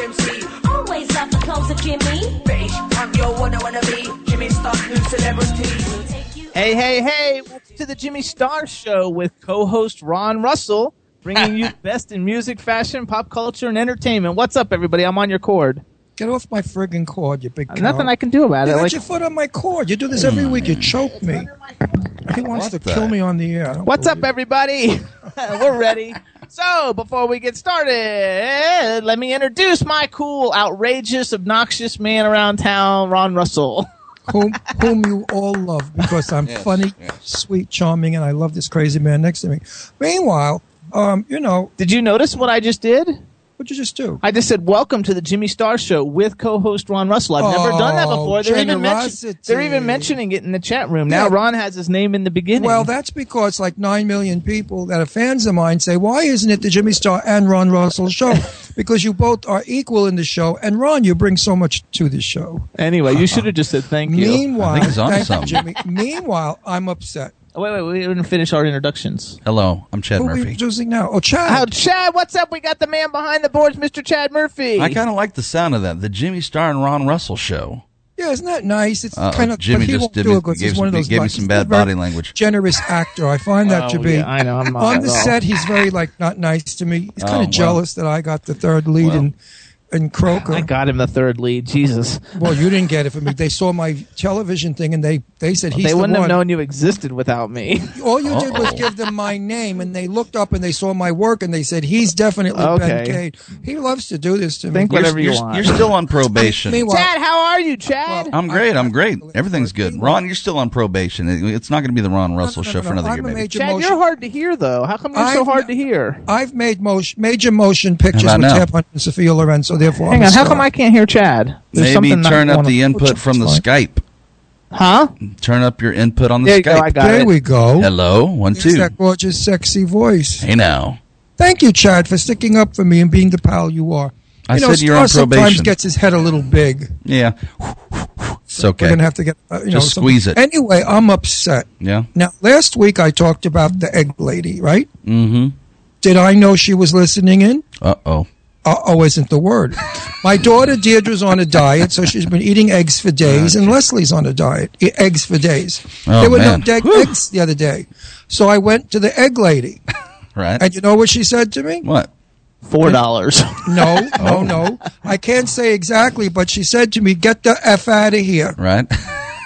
Only, the Turkish MC. always love the clothes of Jimmy. British punk, yo, what I wanna be. Jimmy Star, new celebrity. Hey, hey, hey, welcome to the Jimmy Star Show with co host Ron Russell, bringing you the best in music, fashion, pop culture, and entertainment. What's up, everybody? I'm on your cord. Get off my friggin' cord, you big cow. Nothing I can do about it. Put Like, your foot on my cord. You do this every week. You choke me. He wants to kill me on the air. What's up, believe everybody? We're ready. So, before we get started, let me introduce my cool, outrageous, obnoxious man around town, Ron Russell. Whom, whom you all love because I'm funny, sweet, charming, and I love this crazy man next to me. Meanwhile, um, you know, Did you notice what I just did? What'd you just do? I just said, "Welcome to the Jimmy Star Show" with co-host Ron Russell. I've never done that Oh, before. They're even, mention- they're even mentioning it in the chat room. Now Yeah. Ron has his name in the beginning. Well, that's because like nine million people that are fans of mine say, "Why isn't it the Jimmy Star and Ron Russell show?" because you both are equal in the show, and Ron, you bring so much to the show. anyway, you should have just said thank you. Meanwhile, I think he's on thank you, something. Jimmy. Meanwhile, I'm upset. Oh, wait, wait, we didn't finish our introductions. Hello, I'm Chad Who are we Murphy. introducing now? Oh, Chad. Oh, Chad, what's up? We got the man behind the boards, Mr. Chad Murphy. I kind of like the sound of that. The Jimmy Star and Ron Russell show. yeah, isn't that nice? It's Uh, kind of. Jimmy but he just won't did do me- it 'cause gave he's one of some- those gave me guys- some he's bad very body language. Generous actor. I find that Oh, to be. yeah, I know. I'm on the set, he's very like not nice to me. He's Oh, kind of well. jealous that I got the third lead Well. in in Croker. I got him the third lead. Jesus, Well, you didn't get it from me. They saw my television thing and they they said he's they wouldn't one. have known you existed without me. All you did was oh. give them my name, and they looked up and they saw my work, and they said he's definitely Ben Okay. Cade. He loves to do this to me. Think You're, whatever you want. you're still on probation. Meanwhile, Chad, how are you, Chad? I'm great. I'm great. Everything's good. Ron, you're still on probation. It's not going to be the Ron Russell no, show no, for no. another I'm year, maybe. major Chad, motion- you're hard to hear, though. How come you're so I'm- hard to hear? I've made motion, major motion pictures with about now? Tab and Sophia Loren, so therefore Hang I'm on, how star. come I can't hear Chad? There's Maybe turn up the input from the Fine. Skype. Huh? Turn up your input on the There you go. Skype. There it. we go. Hello, one, There's two. that gorgeous, sexy voice. Hey now. Thank you, Chad, for sticking up for me and being the pal you are. I know, said you're Star on sometimes probation. gets his head a little big. Yeah. It's okay. We're gonna have to get uh, you know Just some- squeeze it. Anyway, I'm upset. Yeah. Now, last week I talked about the egg lady, right? Mm-hmm. Did I know she was listening in? Uh oh. Uh oh, isn't the word. My daughter Deirdre's on a diet, so she's been eating eggs for days, and Leslie's on a diet, e- eggs for days. Oh, there were man. no dead eggs the other day. So I went to the egg lady, Right. and you know what she said to me? what? Four dollars. No, no, Oh. no. I can't say exactly, but she said to me, "Get the f out of here." Right.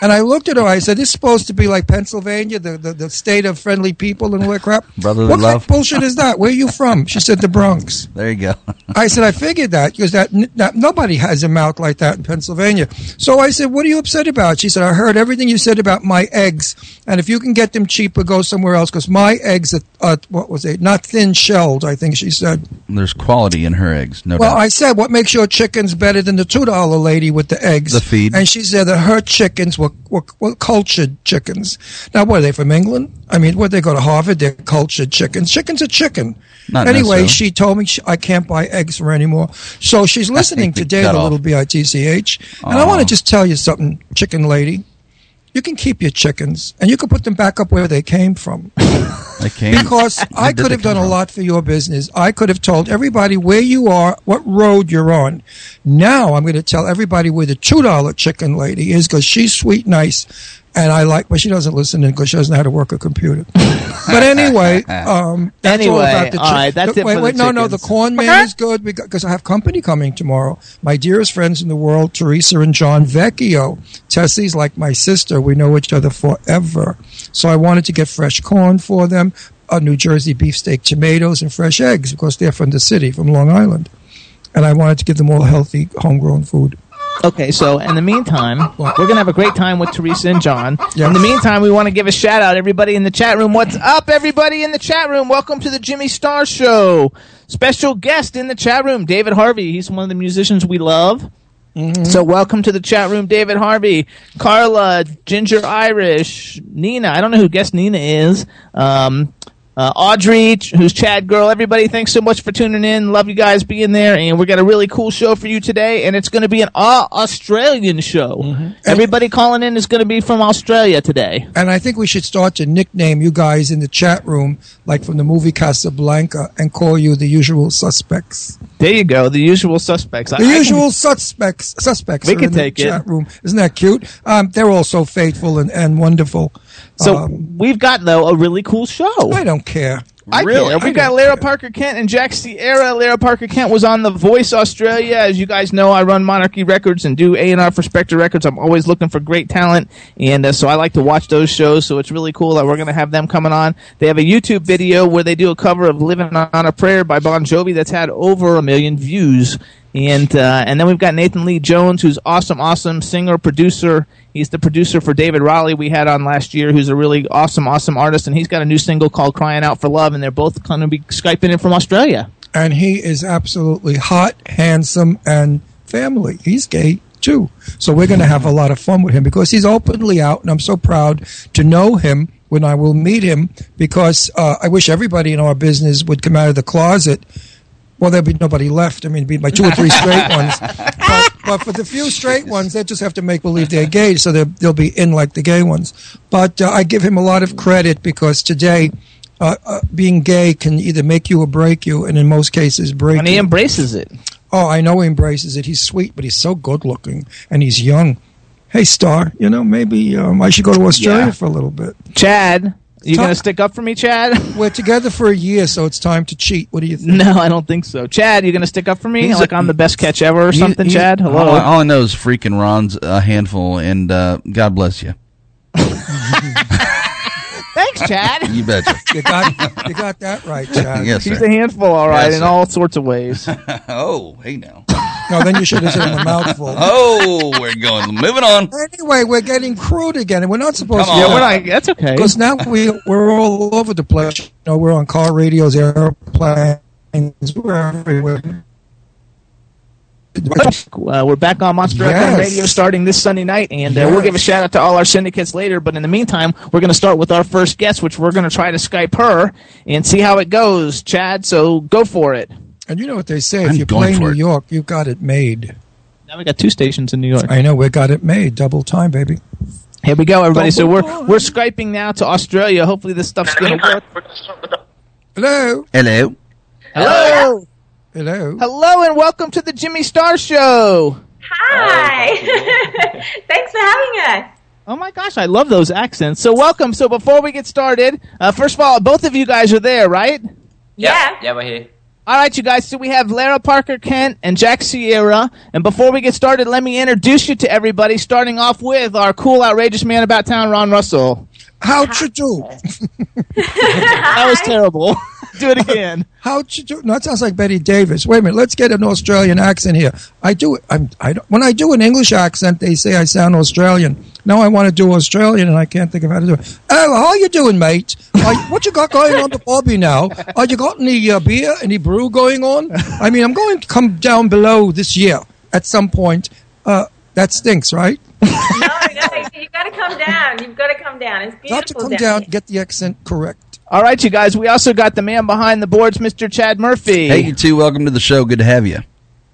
And I looked at her. I said, "This is supposed to be like Pennsylvania, the, the, the state of friendly people and all that crap." Brotherly what kind love. of bullshit is that? Where are you from? She said, "The Bronx." There you go. I said, I figured that because that, that nobody has a mouth like that in Pennsylvania. So I said, what are you upset about? She said, I heard everything you said about my eggs, and if you can get them cheaper, go somewhere else because my eggs are, uh, what was it? Not thin shelled. I think she said. There's quality in her eggs, no Well, doubt. I said, what makes your chickens better than the two dollar lady with the eggs? The feed. And she said that her chickens were, were, were cultured chickens. Now, what are they from England? I mean, what they go to Harvard? They're cultured chickens. Chickens are chicken. Not anyway, she told me she, I can't buy eggs her anymore. So she's listening today, off. little bitch. And I want to just tell you something, chicken lady. You can keep your chickens, and you can put them back up where they came from. They came Because I could have done a lot for your business. I could have told everybody where you are, what road you're on. Now I'm going to tell everybody where the two dollar chicken lady is because she's sweet, nice, and I like. But she doesn't listen in because she doesn't know how to work a computer. but anyway, um, that's all Anyway, about the all right, that's it wait, for wait, the no, no, the corn man is good because I have company coming tomorrow. My dearest friends in the world, Teresa and John Vecchio. Tessie's like my sister. We know each other forever. So I wanted to get fresh corn for them, a New Jersey beefsteak tomatoes, and fresh eggs because they're from the city, from Long Island. And I wanted to give them all healthy, homegrown food. Okay, so in the meantime, we're going to have a great time with Teresa and John. Yes. In the meantime, we want to give a shout out everybody in the chat room. What's up, everybody in the chat room? Welcome to the Jimmy Star Show. Special guest in the chat room, David Harvey. He's one of the musicians we love. So welcome to the chat room, David Harvey, Carla, Ginger Irish, Nina. I don't know who guest Nina is. Um, uh, Audrey, who's Chad Girl. Everybody, thanks so much for tuning in. Love you guys being there, and we got a really cool show for you today. And it's going to be an uh, Australian show. Everybody calling in is going to be from Australia today. And I think we should start to nickname you guys in the chat room, like from the movie Casablanca, and call you the usual suspects. There you go, the usual suspects. I- The I can- usual suspects suspects We can in the take it. chat room. Isn't that cute? Um, they're all so faithful and, and wonderful. So um, we've got though a really cool show. I don't care. I Really? care. We I got don't Lara care. Parker Kent and Jack Sierra. Lara Parker Kent was on The Voice Australia. As you guys know, I run Monarchy Records and do A and R for Spectre Records. I'm always looking for great talent, and uh, so I like to watch those shows. So it's really cool that we're going to have them coming on. They have a YouTube video where they do a cover of "Living on a Prayer" by Bon Jovi that's had over a million views. And uh, and then we've got Nathan Leigh Jones, who's awesome, awesome singer, producer. He's the producer for David Raleigh we had on last year, who's a really awesome, awesome artist, and he's got a new single called "Crying Out for Love," and they're both going to be skyping in from Australia. And he is absolutely hot, handsome, and family. He's gay too. So we're going to have a lot of fun with him because he's openly out, and I'm so proud to know him when I will meet him because uh, I wish everybody in our business would come out of the closet. Well, there'll be nobody left. I mean, it'd be my two or three straight ones. But, but for the few straight ones, they just have to make believe they're gay, so they'll, they'll be in like the gay ones. But uh, I give him a lot of credit because today, uh, uh, being gay can either make you or break you, and in most cases, break And he you. embraces it. Oh, I know he embraces it. He's sweet, but he's so good looking, and he's young. Hey, Star, you know, maybe um, I should go to Australia Yeah. for a little bit. Chad, you Talk- going to stick up for me, Chad? We're together for a year, so it's time to cheat. What do you think? no, I don't think so. Chad, you going to stick up for me? He's like a- I'm the best catch ever or He- something, he- Chad? Hello. All, I- all I know is freaking Ron's a handful, and uh, God bless you. Thanks, Chad. You betcha. You got, you got that right, Chad. yes, He's sir. a handful, all right, Yes, in sir. all sorts of ways. oh, hey now. No, then you should have said in the mouthful. Oh, we're going. Moving on. Anyway, we're getting crude again, and we're not supposed Come to. on. yeah, we're not. That's okay. Because now we we're all over the place. You know, we're on car radios, airplanes, we're everywhere. Uh, we're back on Monster Yes. FM Radio starting this Sunday night, and uh, we'll give a shout out to all our syndicates later. But in the meantime, we're going to start with our first guest, which we're going to try to Skype her and see how it goes, Chad. So go for it. And you know what they say: if I'm you play New it. York, you've got it made. Now we got two stations in New York. I know we got it made. Double time, baby. Here we go, everybody. So we're Double we're skyping now to Australia. Hopefully, this stuff's going to work. Hello, Hello. Hello, hello. hello, and welcome to the Jimmy Star Show. Hi. Thanks for having us. Oh my gosh, I love those accents. So welcome. So before we get started, uh, first of all, both of you guys are there, right? Yeah. Yeah, we're here. All right, you guys. So we have Lara Parker Kent and Jack Sierra. And before we get started, let me introduce you to everybody. Starting off with our cool, outrageous man about town, Ron Russell. How'd you do? That was terrible. Do it again. How'd you do? No, it sounds like Bette Davis. Wait a minute. Let's get an Australian accent here. I do. It I'm. I don't, when I do an English accent, they say I sound Australian. Now I want to do Australian, and I can't think of how to do it. Oh, how you doing, mate? Are, what you got going on the Bobby now? Are you got any uh, beer, any brew going on? I mean, I'm going to come down below this year at some point. Uh, that stinks, right? No, you gotta, gotta come down. You've got to come down. It's beautiful Got to come down, here. get the accent correct. All right, you guys. We also got the man behind the boards, Mr. Chad Murphy. Hey, you two, welcome to the show. Good to have you.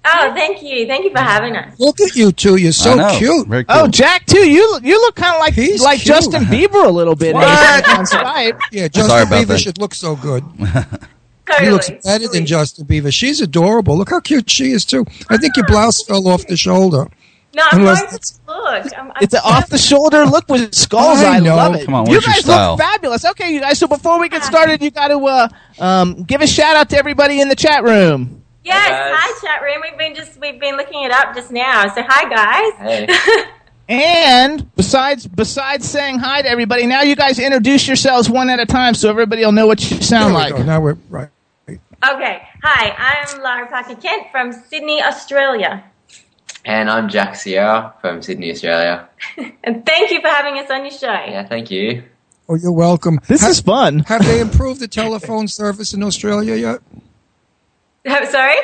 Oh, thank you. Thank you for having us. Look at you two. You're so know. cute. Oh, cool. Oh, Jack too. You you look kind of like He's like cute. Justin Bieber a little bit. What? on Skype. Yeah, Justin Sorry Bieber that. should look so good. Totally. He looks better than Justin Bieber. She's adorable. Look how cute she is too. I think your blouse fell off the shoulder. No, I'm Unless going to it's- look. I'm, I'm It's an off the shoulder look with skulls. I I, know. love it. Come on, you where's your guys style? look fabulous. Okay, you guys. So before we get started, you got to uh, um, give a shout out to everybody in the chat room. Yes, Hi, hi chat room. We've been just we've been looking it up just now. So hi guys. Hey. And besides besides saying hi to everybody, now you guys introduce yourselves one at a time so everybody will know what you sound There we like. go. Now we're right. okay. Hi, I'm Lara Parker Kent from Sydney, Australia. And I'm Jack Sierra from Sydney, Australia. And thank you for having us on your show. Yeah, thank you. Oh, you're welcome. This Ha- is fun. Have they improved the telephone service in Australia yet? Sorry?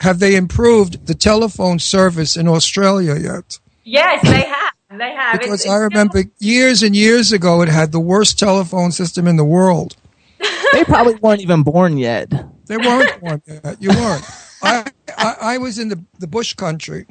Have they improved the telephone service in Australia yet? Yes, they have. They have. Because it's I remember years and years ago, it had the worst telephone system in the world. They probably weren't even born yet. They weren't born yet. You weren't. I, I, I was in the, the bush country.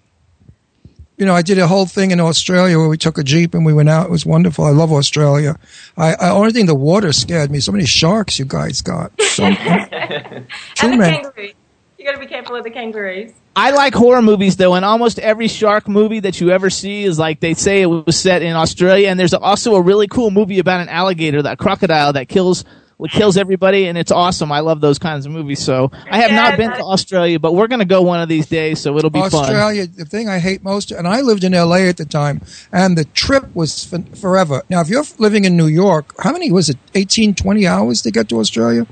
You know, I did a whole thing in Australia where we took a jeep and we went out. It was wonderful. I love Australia. I, I only thing the water scared me. So many sharks you guys got. So, and the many. kangaroos. You got to be careful with the kangaroos. I like horror movies though, and almost every shark movie that you ever see is like they say it was set in Australia. And there's also a really cool movie about an alligator, that crocodile that kills kills everybody, and it's awesome. I love those kinds of movies. So I have not been to Australia, but we're gonna go one of these days, so it'll be fun. Australia, the thing I hate most, and I lived in LA at the time, and the trip was f- forever. Now, if you're living in New York, how many was it? 18, 20 hours to get to Australia?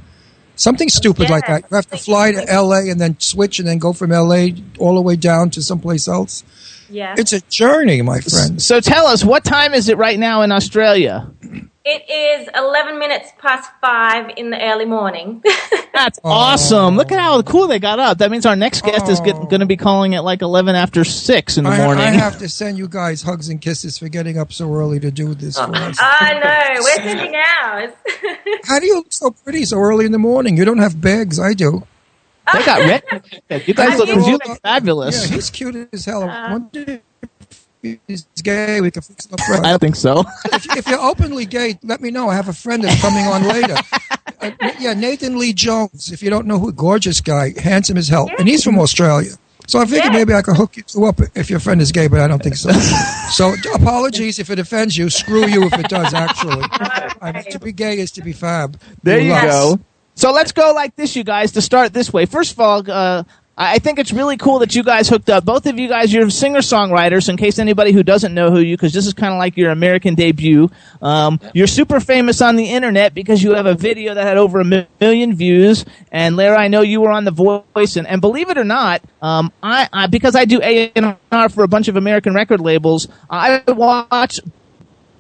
Something stupid like that. You have to fly to LA and then switch and then go from LA all the way down to someplace else. Yeah. It's a journey, my friend. So tell us, what time is it right now in Australia? It is 11 minutes past 5 in the early morning. That's awesome! Look at how cool they got up. That means our next guest is Oh. going to be calling at like eleven after six in the I, morning. I have to send you guys hugs and kisses for getting up so early to do this for us. I know. We're sending ours. How do you look so pretty so early in the morning? You don't have bags. I do. they got red. You guys look, do. you look fabulous. Yeah, he's cute as hell. Uh. I wonder if he's gay. We can fix him up. front. I don't think so. if, if you're openly gay, let me know. I have a friend that's coming on later. Uh, yeah, Nathan Leigh Jones. If you don't know who, gorgeous guy, handsome as hell, and he's from Australia. So I figured Yeah. maybe I could hook you two up if your friend is gay, but I don't think so. so apologies if it offends you. Screw you if it does. Actually, I mean, to be gay is to be fab. There you love. go. So let's go like this, you guys, to start this way. First of all, uh, I think it's really cool that you guys hooked up. Both of you guys, you're singer songwriters. In case anybody who doesn't know who you, because this is kind of like your American debut. Um, You're super famous on the internet because you have a video that had over a mi- million views. And Lara, I know you were on The Voice, and, and believe it or not, um, I, I because I do A and R for a bunch of American record labels, I watch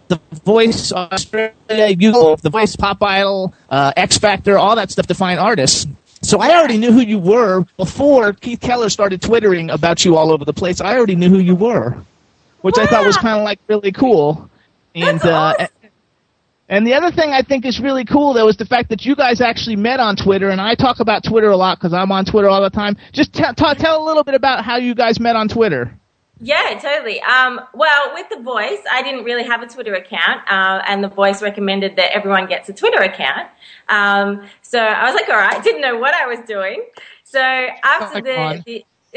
the Voice Australia, you, the Voice Pop Idol, uh, X Factor, all that stuff to find artists. So I already knew who you were before Keith Keller started twittering about you all over the place. I already knew who you were, which I thought was kind of like really cool. And That's uh, and the other thing I think is really cool though is the fact that you guys actually met on Twitter, and I talk about Twitter a lot because I'm on Twitter all the time. Just t- t- tell a little bit about how you guys met on Twitter. Yeah, totally. Um, well, with The Voice, I didn't really have a Twitter account, uh, and The Voice recommended that everyone gets a Twitter account. Um, so I was like, all right, didn't know what I was doing. So after the, the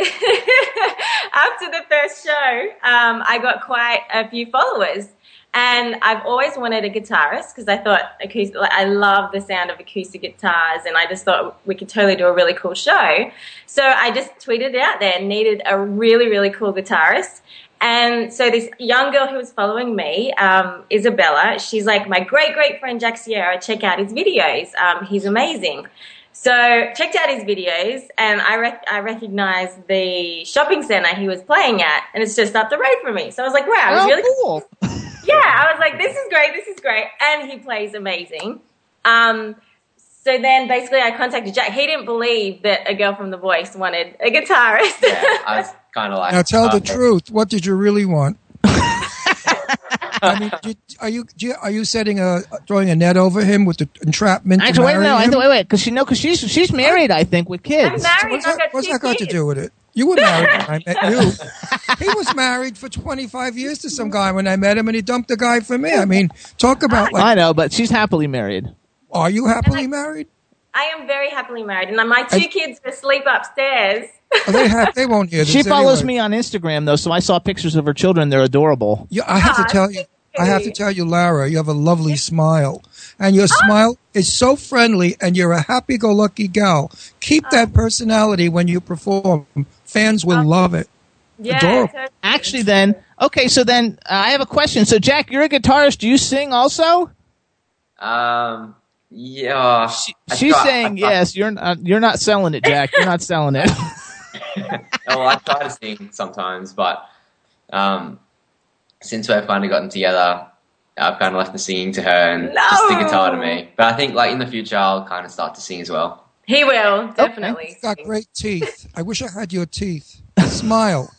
after the first show, um, I got quite a few followers. And I've always wanted a guitarist because I thought acoustic, like, I love the sound of acoustic guitars, and I just thought we could totally do a really cool show. So I just tweeted out there, needed a really, really cool guitarist. And so this young girl who was following me, um, Isabella, she's like, my great, great friend Jack Sierra, check out his videos. Um, he's amazing. So checked out his videos, and I rec- I recognized the shopping center he was playing at, and it's just up the road from me. So I was like, wow, it was Oh, really cool. Yeah, I was like, this is great, this is great. And he plays amazing. Um, so then basically I contacted Jack. He didn't believe that a girl from The Voice wanted a guitarist. Yeah, I was kind of like. Now tell the truth. What did you really want? I mean, did, are you do you- are you setting a throwing a net over him with the entrapment? to Actually, wait, marry no, I him? th- wait, wait, because she know, because she's she's married, I think, with I'm kids. married, What's that, got what's that got to do with it? You were married when I met you. He was married for 25 years to some guy when I met him, and he dumped the guy for me. I mean, talk about like, I know, but she's happily married. are you happily married? I am very happily married, and my two I- kids are asleep upstairs. Oh, they have. They won't hear this. She follows anyway. me on Instagram though, so I saw pictures of her children. They're adorable. You, I have Ah, to tell you. I have to tell you, Lara, you have a lovely smile. And your smile is so friendly, and you're a happy go lucky gal. Keep that personality when you perform. Fans will love it. Yeah, Adorable. totally. Actually, then, okay, so then uh, I have a question. So, Jack, you're a guitarist. Do you sing also? Um. Yeah. She, I she's try- saying I try- yes. You're not. You're not selling it, Jack. You're not selling it. well, I try to sing sometimes, but um, since we've kind of gotten together, I've kind of left the singing to her and just the guitar to me. But I think, like in the future, I'll kind of start to sing as well. He will definitely. He's got great teeth. I wish I had your teeth. Smile.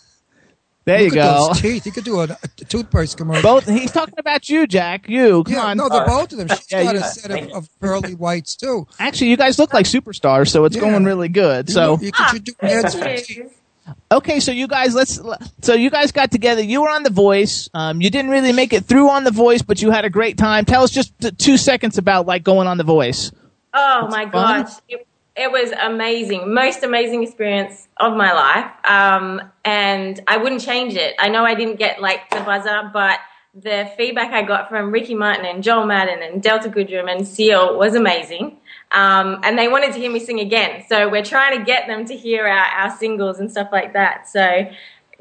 There you Look at go. those teeth. You could do a, a toothpaste commercial. Both. He's talking about you, Jack. You. Come yeah, on. no, they're both of them. She's Yeah, got you- a set of, of pearly whites too. Actually, you guys look like superstars, so it's Yeah. going really good. You So, look- you could do ads for teeth. okay, so you guys, let's. So you guys got together. You were on The Voice. Um, you didn't really make it through on The Voice, but you had a great time. Tell us just t- two seconds about like going on The Voice. Oh my fun? gosh. It, it was amazing. Most amazing experience of my life. Um, and I wouldn't change it. I know I didn't get like the buzzer, but the feedback I got from Ricky Martin and Joel Madden and Delta Goodrem and Seal was amazing. Um, and they wanted to hear me sing again. So we're trying to get them to hear our, our singles and stuff like that. So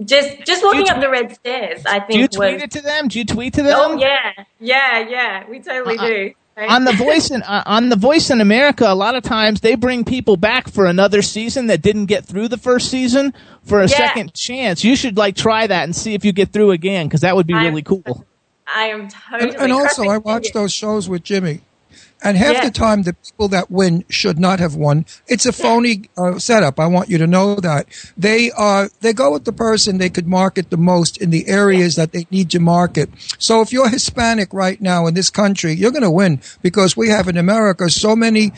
just, just walking up the red stairs, I think. Do you tweet was, it to them? Do you tweet to them? oh yeah, yeah, yeah, we totally Uh-uh. do. On the voice in uh, on the voice in America, a lot of times they bring people back for another season that didn't get through the first season for a Yeah. second chance. You should like try that and see if you get through again because that would be I'm- really cool. I am totally. And, and also, I crossing watch those shows with Jimmy. And half Yeah. the time, the people that win should not have won. It's a phony uh, setup. I want you to know that they uh, they go with the person they could market the most in the areas that they need to market. So if you're Hispanic right now in this country, you're going to win because we have in America so many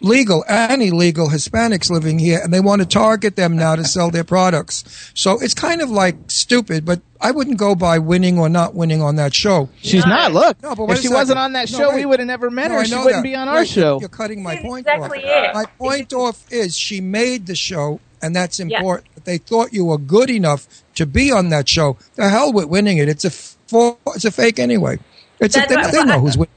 legal and illegal Hispanics living here, and they want to target them now to sell their products. So it's kind of like stupid, but I wouldn't go by winning or not winning on that show. She's not. Look, No, but if she wasn't on that No, show, wait. we would have never met No, her. She wouldn't that. be on our Right, show. You're cutting my That's point exactly off. it. My point off is she made the show, and that's important. But they thought you were good enough to be on that show. The hell with winning it. It's a f- it's a fake anyway. It's a, they, what- they know who's winning.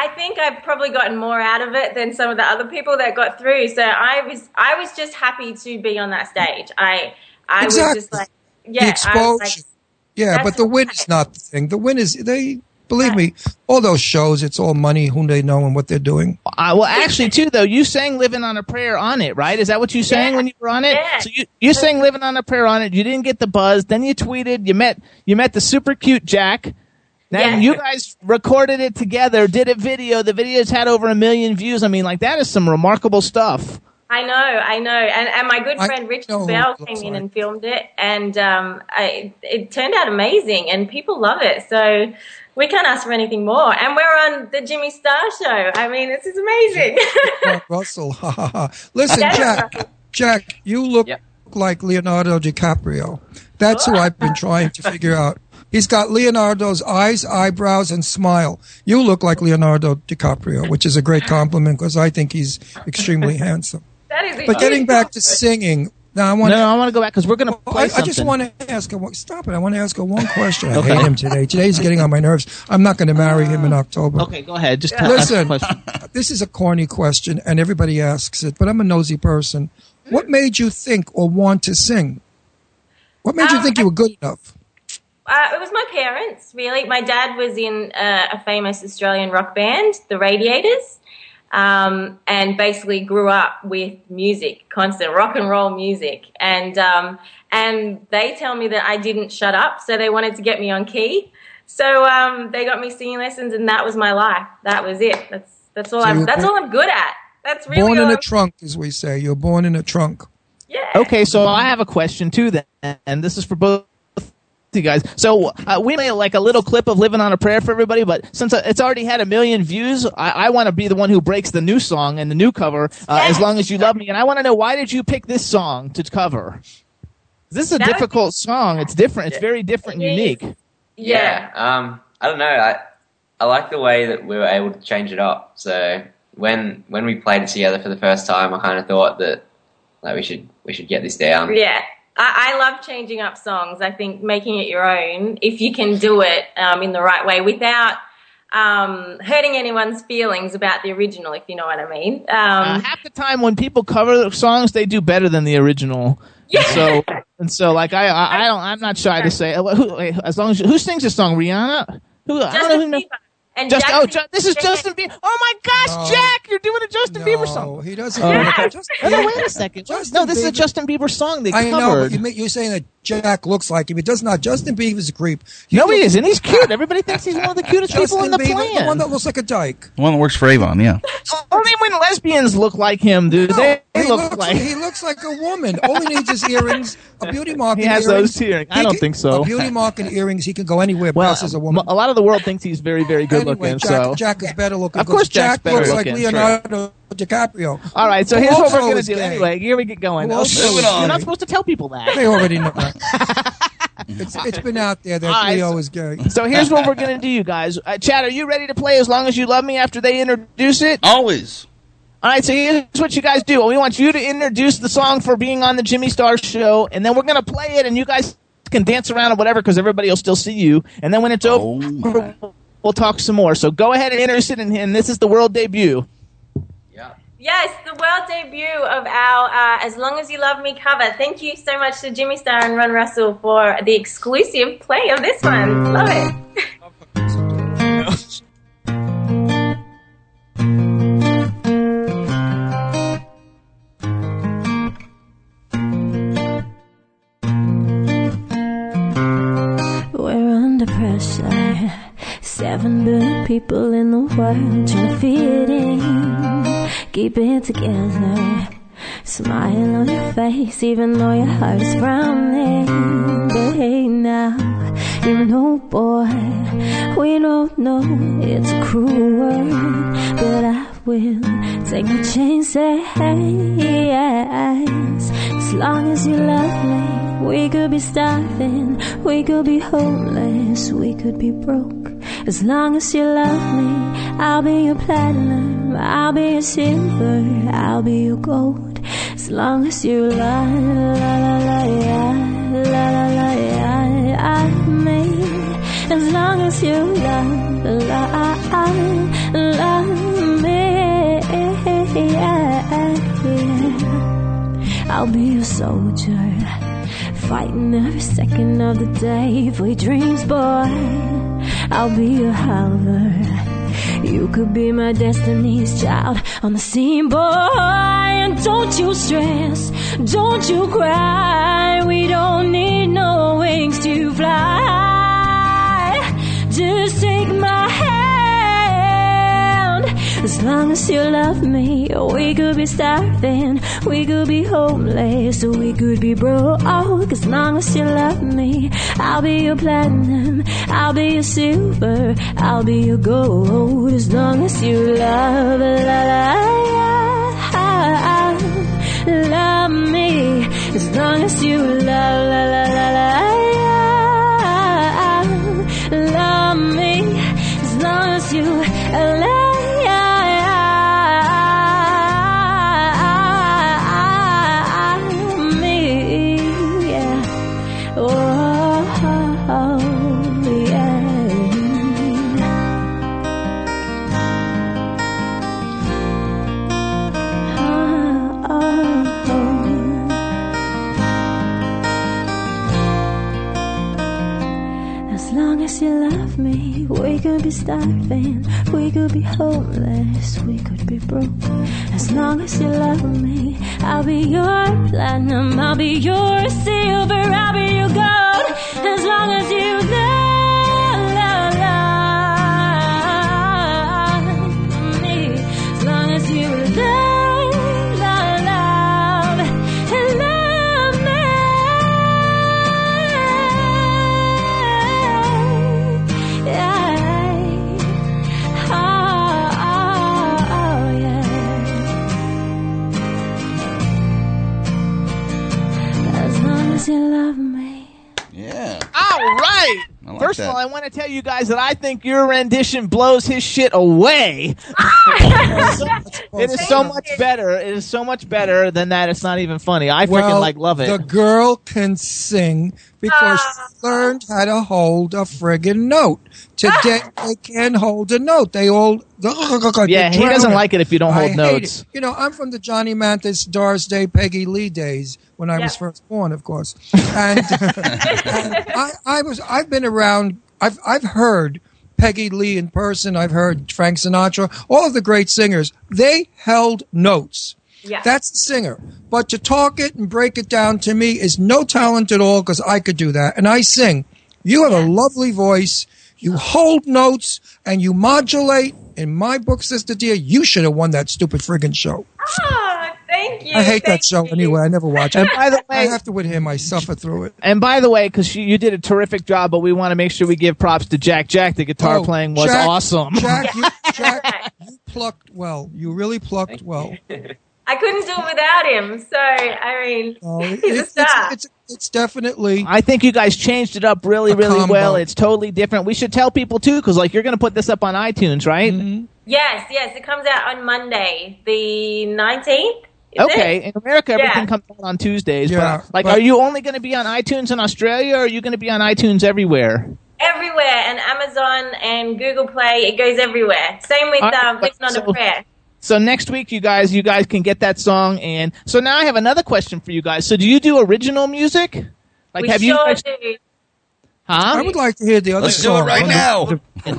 I think I've probably gotten more out of it than some of the other people that got through. So I was I was just happy to be on that stage. I I was just like the yeah, I was exposure. like, yeah, but the what win is not the thing. The win is they believe me. All those shows, it's all money. Who they know and what they're doing. Uh, well, actually, too, though, you sang "Living on a Prayer" on it, right? Is that what you sang Yeah. when you were on it? Yeah. So you you sang "Living on a Prayer" on it. You didn't get the buzz. Then you tweeted. You met you met the super cute Jack. Then Yeah. you guys recorded it together, did a video. The video's had over a million views. I mean, like that is some remarkable stuff. I know, I know, and and my good I friend Richard know Bell came looks in and filmed it, and um, I, it turned out amazing, and people love it. So we can't ask for anything more. And we're on the Jimmy Star Show. I mean, this is amazing. Russell. Ha ha ha. Listen, That is Jack. Jack, you look Yep. like Leonardo DiCaprio. That's who I've been trying to figure out. He's got Leonardo's eyes, eyebrows, and smile. You look like Leonardo DiCaprio, which is a great compliment because I think he's extremely handsome. that is. But getting back to singing, Now I want No, no, I want to go back because we're going to play I, I just want to ask her. one- Stop it! I want to ask her one question. I hate him today. Today he's getting on my nerves. I'm not going to marry him in October. Okay, go ahead. Just tell- ask a Listen, question. this is a corny question, and everybody asks it, but I'm a nosy person. What made you think or want to sing? What made you Um, think you were good enough? Uh, it was my parents, really. My dad was in uh, a famous Australian rock band, the Radiators, um, and basically grew up with music, constant rock and roll music. And um, and they tell me that I didn't shut up, so they wanted to get me on key. So um, they got me singing lessons, and that was my life. That was it. That's that's all So I'm. That's were all I'm good at. That's really born all in a I'm- trunk, as we say. You're born in a trunk. Yeah. Okay, so I have a question too, then, and this is for both you guys. So uh, we made like a little clip of "Living on a Prayer" for everybody, but since uh, it's already had a million views, I, I want to be the one who breaks the new song and the new cover. Uh, As long as you love me, and I want to know why did you pick this song to cover? This is a That was- difficult song. It's different. It's very different and It is. unique. Yeah. Um, I don't know. I I like the way that we were able to change it up. So when when we played it together for the first time, I kind of thought that like we should we should get this down. Yeah. I, I love changing up songs. I think making it your own, if you can do it um, in the right way without um, hurting anyone's feelings about the original, if you know what I mean. Uh, Um, half the time when people cover songs, they do better than the original. Yeah. And so and so, like I, I, I don't, I'm not shy to say. uh, Who, as long as who sings this song, Rihanna? Who? I don't know who. Justin knows-. And Just, Jack oh, Bieber. Ju- this is Justin Bieber. Oh my gosh, No. Jack, you're doing a Justin Bieber No, song. he doesn't. Oh, okay. No, no, wait a second. Justin no, this is a Bieber- Justin Bieber song they I know, covered. but you make, you're saying that Jack looks like him. He does not. Justin Bieber's a creep. You no, he isn't. He's cute. Everybody thinks he's one of the cutest people Justin in the Bieber, plan. the one that looks like a dyke. The one that works for Avon, yeah. Only when lesbians look like him, do No, they? he look looks like. he looks like a woman. All he needs is earrings, a beauty mark. He and has earrings. those earrings. I don't can- think so. A beauty mark and earrings. He can go anywhere. well, Well, as a woman. a lot of the world thinks he's very, very good anyway, looking. Jack, so, Jack is better looking. Of course Jack looks looking, like Leonardo DiCaprio. all right. So here's what we're gonna do. gay. Anyway, here we get going. Who Oh, also you're not supposed to tell people that. They already know that. it's, it's been out there that All right, Leo so- is gay. So here's what we're gonna do, you guys. Uh, Chad, are you ready to play as long as you love me after they introduce it? Always. All right, so here's what you guys do. We want you to introduce the song for being on the Jimmy Star Show, and then we're gonna play it, and you guys can dance around or whatever because everybody will still see you. And then when it's Oh, over, my. we'll talk some more. So go ahead and introduce it, and, and this is the world debut. Yes, the world debut of our uh, As Long As You Love Me cover. Thank you so much to Jimmy Star and Ron Russell for the exclusive play of this one. Love it. We're under pressure. Seven billion people in the world trying to fit in. Keep it together. Smile on your face, even though your heart is frowning. But hey, now, you know, boy, we don't know it's a cruel world. But I will take my chances. As long as you love me, we could be starving, we could be homeless, we could be broke. As long as you love me, I'll be your platinum, I'll be your silver, I'll be your gold. As long as you la la la la la la la me. As long as you love la love me. I'll be your soldier, fighting every second of the day for your dreams, boy. I'll be your hover. You could be my destiny's child on the scene, boy. And don't you stress, don't you cry. We don't need no wings to fly. Just take my hand. As long as you love me, we could be starving, we could be homeless, we could be broke. As long as you love me, I'll be your platinum, I'll be your silver, I'll be your gold. As long as you love, la la, love me. As long as you love, la la la la, we could be broke. As long as you love me, I'll be your platinum, I'll be your want to tell you guys that I think your rendition blows his shit away. it is so much better. It is so much better than that. It's not even funny. I freaking well, like love it. The girl can sing because ah. she learned how to hold a friggin' note. Today ah. they can't hold a note. They all yeah, he doesn't like it if you don't hold hate notes. it. You know, I'm from the Johnny Mathis, Doris Day, Peggy Lee days when I was first born, of course. And, and uh, I, I was, I've been around. I've, I've heard Peggy Lee in person. I've heard Frank Sinatra. All of the great singers. They held notes. Yeah. That's the singer. But to talk it and break it down to me is no talent at all because I could do that. And I sing. You have a lovely voice. You hold notes and you modulate. In my book, Sister Dear, you should have won that stupid friggin' show. Oh, thank you. I hate thank that show you. anyway. I never watch it. And by the way, I have to with him. I suffer through it. and by the way, because you, you did a terrific job, but we want to make sure we give props to Jack. Jack, the guitar Oh, playing was Jack- awesome. Jack, you, Jack, you plucked well. You really plucked well. I couldn't do it without him. So I mean, Oh, it- he's a it's, star. it's, it's, it's definitely I think you guys changed it up really, really combo. well. It's totally different. We should tell people too, because like you're going to put this up on iTunes, right? Mm-hmm. yes, yes. It comes out on Monday, the nineteenth. Okay, in America, Yeah. everything comes out on Tuesdays. Yeah, but like, but- are you only going to be on iTunes in Australia, or are you going to be on iTunes everywhere? Everywhere, and Amazon and Google Play. It goes everywhere. Same with All right, um, Living on so- a Prayer. So next week, you guys, you guys can get that song. And so now I have another question for you guys. So do you do original music? Like, we have sure you? Guys, do. I would like to hear the other Let's do song it right from the- now.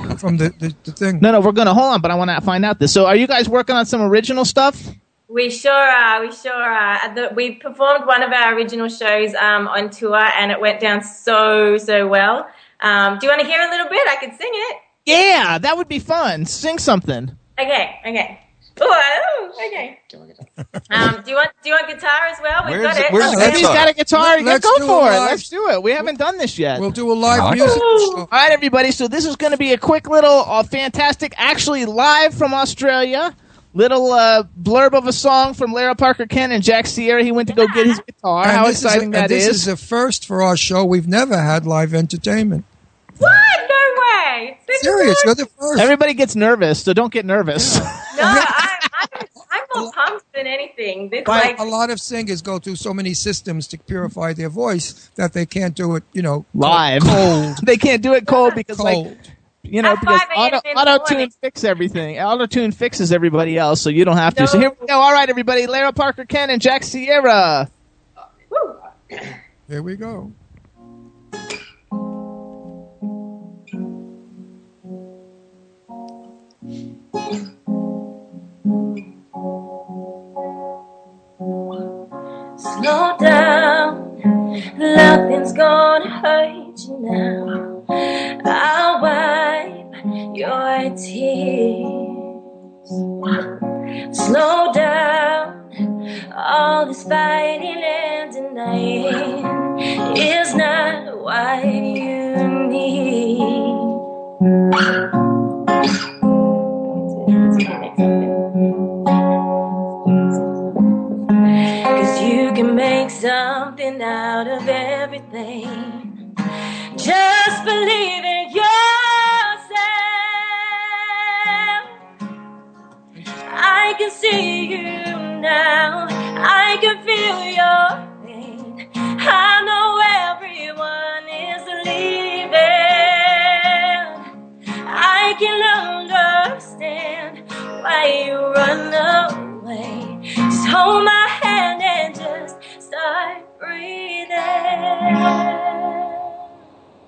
the- from the, the, the thing. No, no, we're going to hold on, but I want to find out this. So are you guys working on some original stuff? We sure are. We sure are. The- We performed one of our original shows um, on tour, and it went down so so well. Um, do you want to hear a little bit? I could sing it. Yeah, that would be fun. Sing something. Okay. Okay. Oh, okay. Um, do you want do you want guitar as well? We've Where's got it- it. where's the Okay. If he's guitar? got a guitar, Let's go for it. Let's do it. We haven't done this yet. We'll do a live I music show. All right, everybody. So this is going to be a quick little, uh, fantastic, actually live from Australia. Little uh, blurb of a song from Lara Parker Kent and Jack Sierra. He went to go get his guitar. And How this is a- exciting and that this is! is a first for our show. We've never had live entertainment. What? No way. This Serious, you're the first. Everybody gets nervous, so don't get nervous. No, I, I'm, I'm more pumped than anything. This But like a lot of singers go through so many systems to purify their voice that they can't do it, you know, Live. cold. they can't do it cold because, cold. like, you know, because auto, auto tune morning. fix everything. Auto tune fixes everybody else, so you don't have to. So here we go. All right, everybody. Lara Parker Kent and Jack Sierra. woo. Here we go. Slow down, nothing's gonna hurt you now. I'll wipe your tears. Slow down, all this fighting and denying is not what you need. Cause you can make something out of everything. Just believe in yourself. I can see you now. I can feel your pain. I know everyone is leaving. I can understand why you run away. Just hold my hand and just start breathing.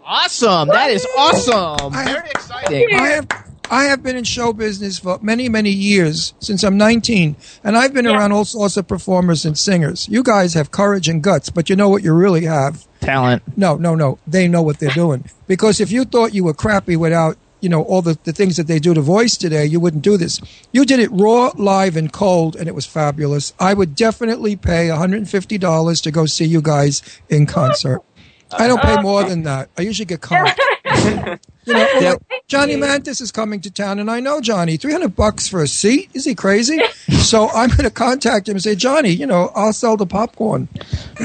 Awesome. That is awesome. I- Very exciting. I have I have been in show business for many many years since I'm 19, and I've been Yeah. around all sorts of performers and singers. You guys have courage and guts, but you know what you really have? Talent. No, no, no. They know what they're doing. Because if you thought you were crappy without, you know, all the, the things that they do to voice today, you wouldn't do this. You did it raw, live, and cold, and it was fabulous. I would definitely pay $150 to go see you guys in concert. I don't pay more than that. I usually get comped. You know, well, Johnny Mathis is coming to town, and I know Johnny. Three hundred bucks for a seat? Is he crazy? so I'm going to contact him and say, Johnny, you know, I'll sell the popcorn.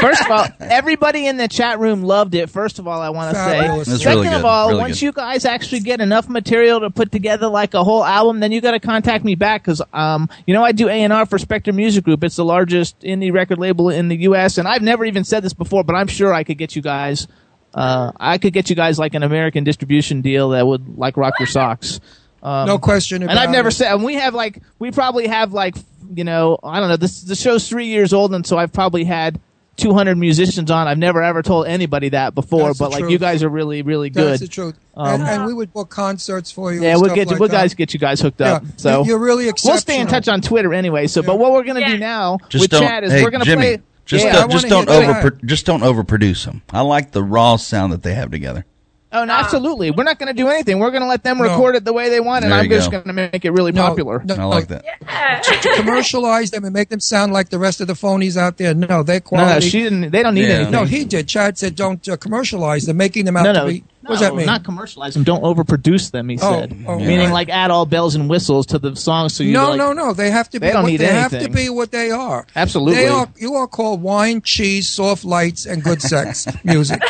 First of all, everybody in the chat room loved it. First of all, I want to say. That's Second really of all, Really once good. you guys actually get enough material to put together like a whole album, then you got to contact me back because, um, you know, I do A and R for Spectrum Music Group. It's the largest indie record label in the U.S. And I've never even said this before, but I'm sure I could get you guys. Uh, I could get you guys like an American distribution deal that would like rock your socks. Um, No question about and I've never it. said. And we have like we probably have like you know I don't know. This the show's three years old, and so I've probably had 200 musicians on. I've never ever told anybody that before, That's but like truth. you guys are really really good. That's the truth. Um, and, and we would book concerts for you. yeah, and we'll stuff get you. like We'll guys get you guys hooked Yeah, up. So you're really excited, we'll stay in touch on Twitter anyway. So, but what we're gonna do now Just with. Chad is hey, we're gonna Jimmy, play. Just yeah. Don't, just don't over that. just don't overproduce them. I like the raw sound that they have together. Oh, no, absolutely. We're not going to do anything. We're going to let them No. record it the way they want, and I'm you just going to make it really No, popular. no, I like that. Yeah. to commercialize them and make them sound like the rest of the phonies out there. No, they're quality. no, she didn't. They don't need Yeah. anything. No, he did. Chad said, "Don't uh, commercialize them, making them out no, to no. What does that mean? Not commercialize them. Don't overproduce them. He Oh, said, oh, meaning right. like add all bells and whistles to the songs. So you no, like, no, no. They have to be. They don't what, need they have to be what they are. Absolutely. They are. You are called wine, cheese, soft lights, and good sex music.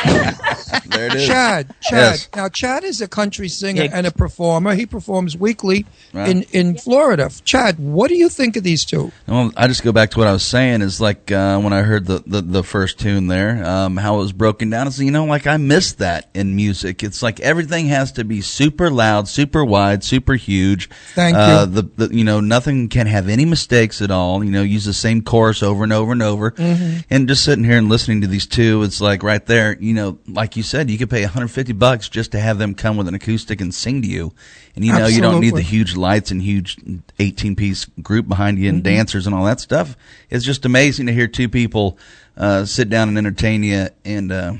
There it is. Chad, Chad. Yes. Now, Chad is a country singer Yeah. and a performer. He performs weekly Right. in in Florida. Chad, what do you think of these two? Well, I just go back to what I was saying. Is like uh, when I heard the, the, the first tune there, um, how it was broken down. Is you know, like I missed that in music. It's like everything has to be super loud, super wide, super huge. Thank uh, you. The, the you know nothing can have any mistakes at all. You know, use the same chorus over and over and over. Mm-hmm. And just sitting here and listening to these two, it's like right there. You know, like you said, you could pay 150 bucks just to have them come with an acoustic and sing to you. And you know, you don't need the huge lights and huge 18 piece group behind you Mm-hmm. and dancers and all that stuff. It's just amazing to hear two people uh, sit down and entertain you and, uh,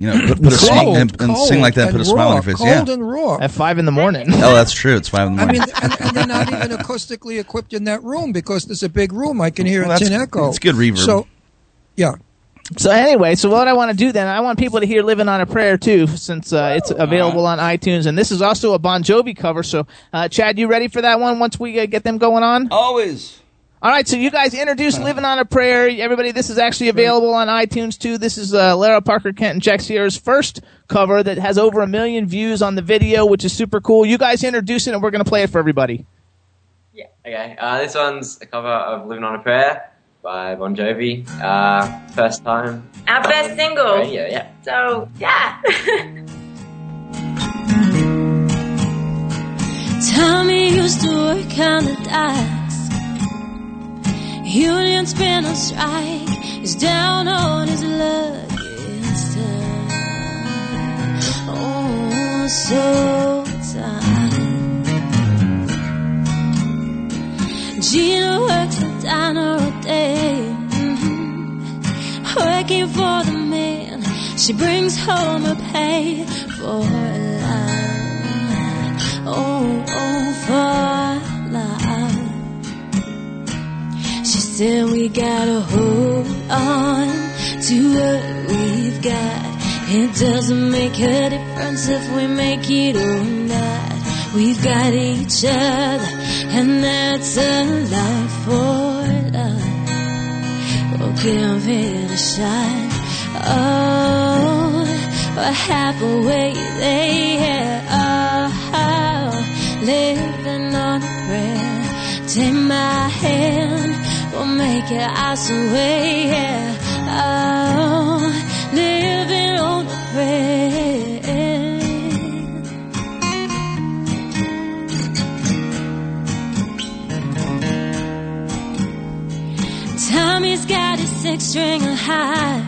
you know, put, put a smile Cold, and, and cold sing like that, and put a smile on your face. Cold Yeah. and raw. At five in the morning. Oh, that's true. It's five in the morning. I mean, and, and they're not even acoustically equipped in that room because there's a big room. I can hear Well, a tin that's- echo. it's good reverb. So, yeah. So anyway, so what I want to do then, I want people to hear "Living on a Prayer" too, since uh, it's available on iTunes, and this is also a Bon Jovi cover. So, uh, Chad, you ready for that one? Once we uh, get them going on. Always. All right, so you guys introduced "Living on a Prayer." Everybody, this is actually available on iTunes too. This is uh, Lara Parker Kent and Jack Sierra's first cover that has over a million views on the video, which is super cool. You guys introduce it, and we're gonna play it for everybody. Yeah. Okay. Uh, this one's a cover of "Living on a Prayer" by Bon Jovi. Uh, first time. Our first single. Radio, yeah. So, yeah. Tommy used to work on the docks. Union's been on strike. He's down on his luck and stuff. Oh, so tired. Gina works the diner all day. mhm. Working for the man. She brings home her pay for life. Oh, oh, for Said we gotta hold on to what we've got. It doesn't make a difference if we make it or not. We've got each other, and that's a life for life. We'll give it a shot. Oh, we're halfway there. Oh, living on prayer. Take my hand, we'll make it awesome way. Yeah. Oh, living on a prayer. Tommy's got his six string high.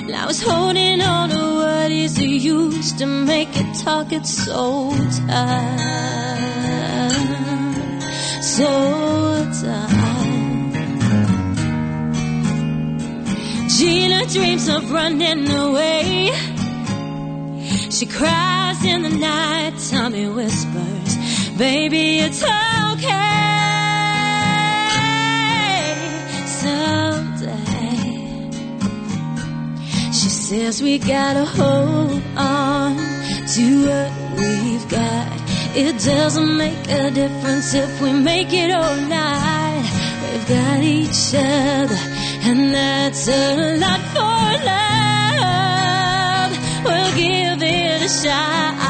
And I was holding on to what is the use to make it talk? It's so tired, so tired. Gina dreams of running away. She cries in the night. Tommy whispers, "Baby, it's okay." Someday. She says we gotta hold on to what we've got. It doesn't make a difference if we make it or not. We've got each other, and that's a lot for love. We'll give it a shot.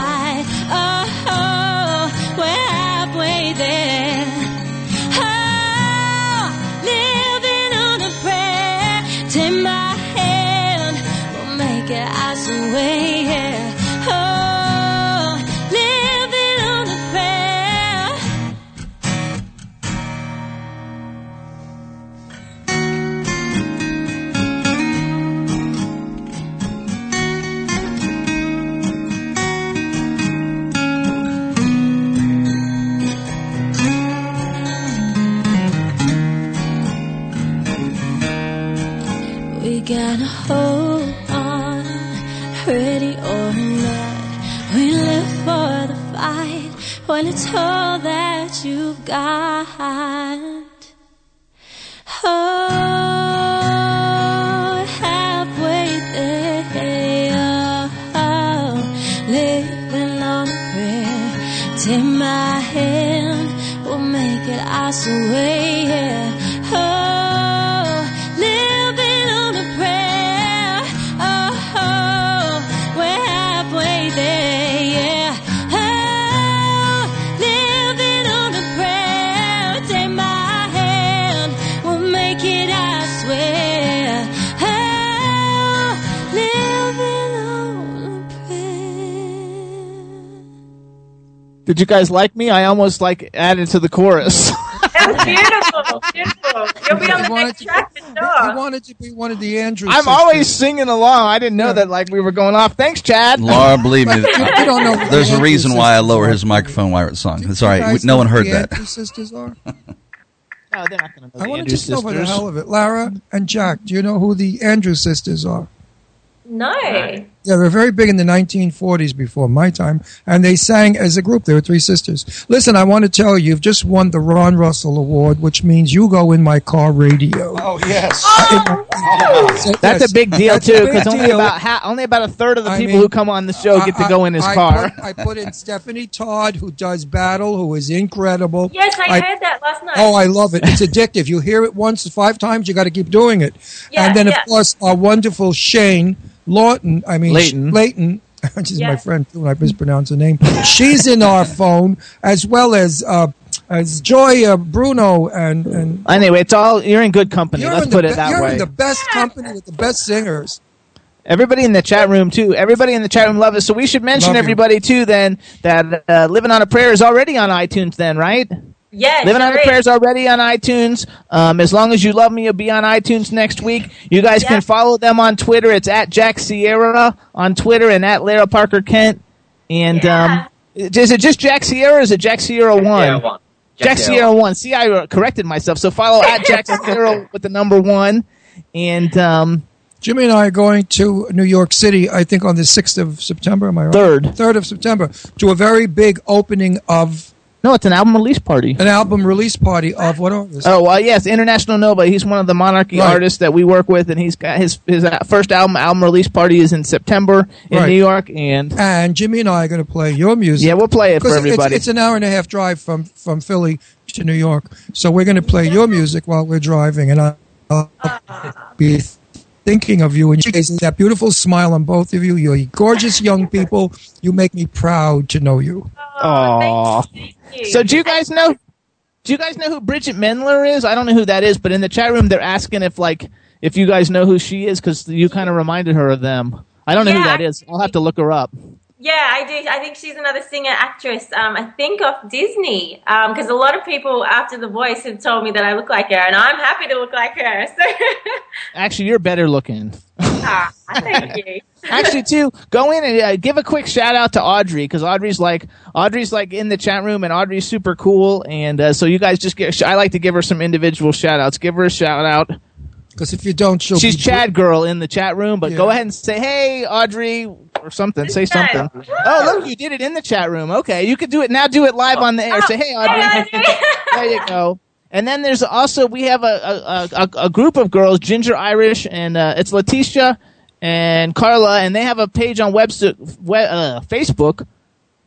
All that you've got. Did you guys like me? I almost like added to the chorus. That's beautiful, beautiful. You'll be on the He wanted next to- track for He wanted to be one of the Andrews. I'm sisters. always singing along. I didn't know that like we were going off. Thanks, Chad. Laura, believe me, But you don't know there's the a reason why I lower his microphone while it's song. It's You all right. guys No know one who heard the that. Andrews sisters are? No, they're not going to know. I the want to Andrews just know for the hell of it. Lara and Jack, do you know who the Andrews sisters are? No. Yeah, they were very big in the 1940s before my time, and they sang as a group. They were three sisters. Listen, I want to tell you, you've just won the Ron Russell Award, which means you go in my car radio. Oh yes. Oh, so, That's yes, a big deal that's too, because only about ha- only about a third of the I people mean, who come on the show get to go in his I car. Put, I put in Stephanie Todd, who does Battle, who is incredible. Yes, I, heard that last night. Oh, I love it. It's addictive. You hear it once, five times, you got to keep doing it. Yeah, and then, yeah. of course, our wonderful Shane Lawton, I mean, Leighton. Leighton, she's my Yes. friend too, and I mispronounce her name. She's in our phone, as well as uh, as Joy uh, Bruno and and Anyway, it's all you're in good company. Let's put the it be- that you're way. in the best company with the best singers. Everybody in the chat room too. Everybody in the chat room love us. So we should mention Love you. everybody too. Then that uh, "Living on a Prayer" is already on iTunes. Then right? Yeah, Living on sure a is. Prayer is already on iTunes. Um, as long as you love me, you'll be on iTunes next week. You guys Yeah. can follow them on Twitter. It's at Jack Sierra on Twitter and at Lara Parker Kent. And Yeah. um, is it just Jack Sierra? or Is it Jack Sierra one? Yeah, one. Jack Sierra one. See, I uh, corrected myself. So follow at Jack Sierra with the number one. And um, Jimmy and I are going to New York City, I think on the 6th of September, am I right? Third. 3rd of September, to a very big opening of no, it's an album release party. an album release party of what artist? Oh well, yes, International Nova. He's one of the Monarchy Right. artists that we work with, and he's got his his uh, first album album release party is in September in Right. New York, and And Jimmy and I are going to play your music. yeah, we'll play it for 'Cause it's- everybody. It's, an hour and a half drive from, from Philly to New York. So we're going to play your music while we're driving. And I'll be thinking of you and you guys, that beautiful smile on both of you. You're gorgeous young people. You make me proud to know you. Oh, Aw. Thank you. So do you guys know? Do you guys know who Bridgit Mendler is? I don't know who that is, but in the chat room they're asking if like if you guys know who she is because you kind of reminded her of them. I don't know who that is. I'll have to look her up. Yeah, I do. I think she's another singer actress. Um, I think of Disney because a lot of people after The Voice have told me that I look like her, and I'm happy to look like her. So Actually, you're better looking. Ah, thank you. Actually, too, go in and uh, give a quick shout out to Audrey because Audrey's like Audrey's like in the chat room and Audrey's super cool. And uh, so you guys just get. I like to give her some individual shout outs. Give her a shout out. Because if you don't, she'll She's be Chad girl in the chat room, but go ahead and say, "Hey, Audrey," or something. Say something. Oh, look, you did it in the chat room. Okay, you could do it now. Do it live on the air. Say, "Hey, Audrey." There you go. And then there's also we have a a, a, a group of girls, Ginger Irish, and uh, it's Letitia and Carla, and they have a page on webs- we- uh, Facebook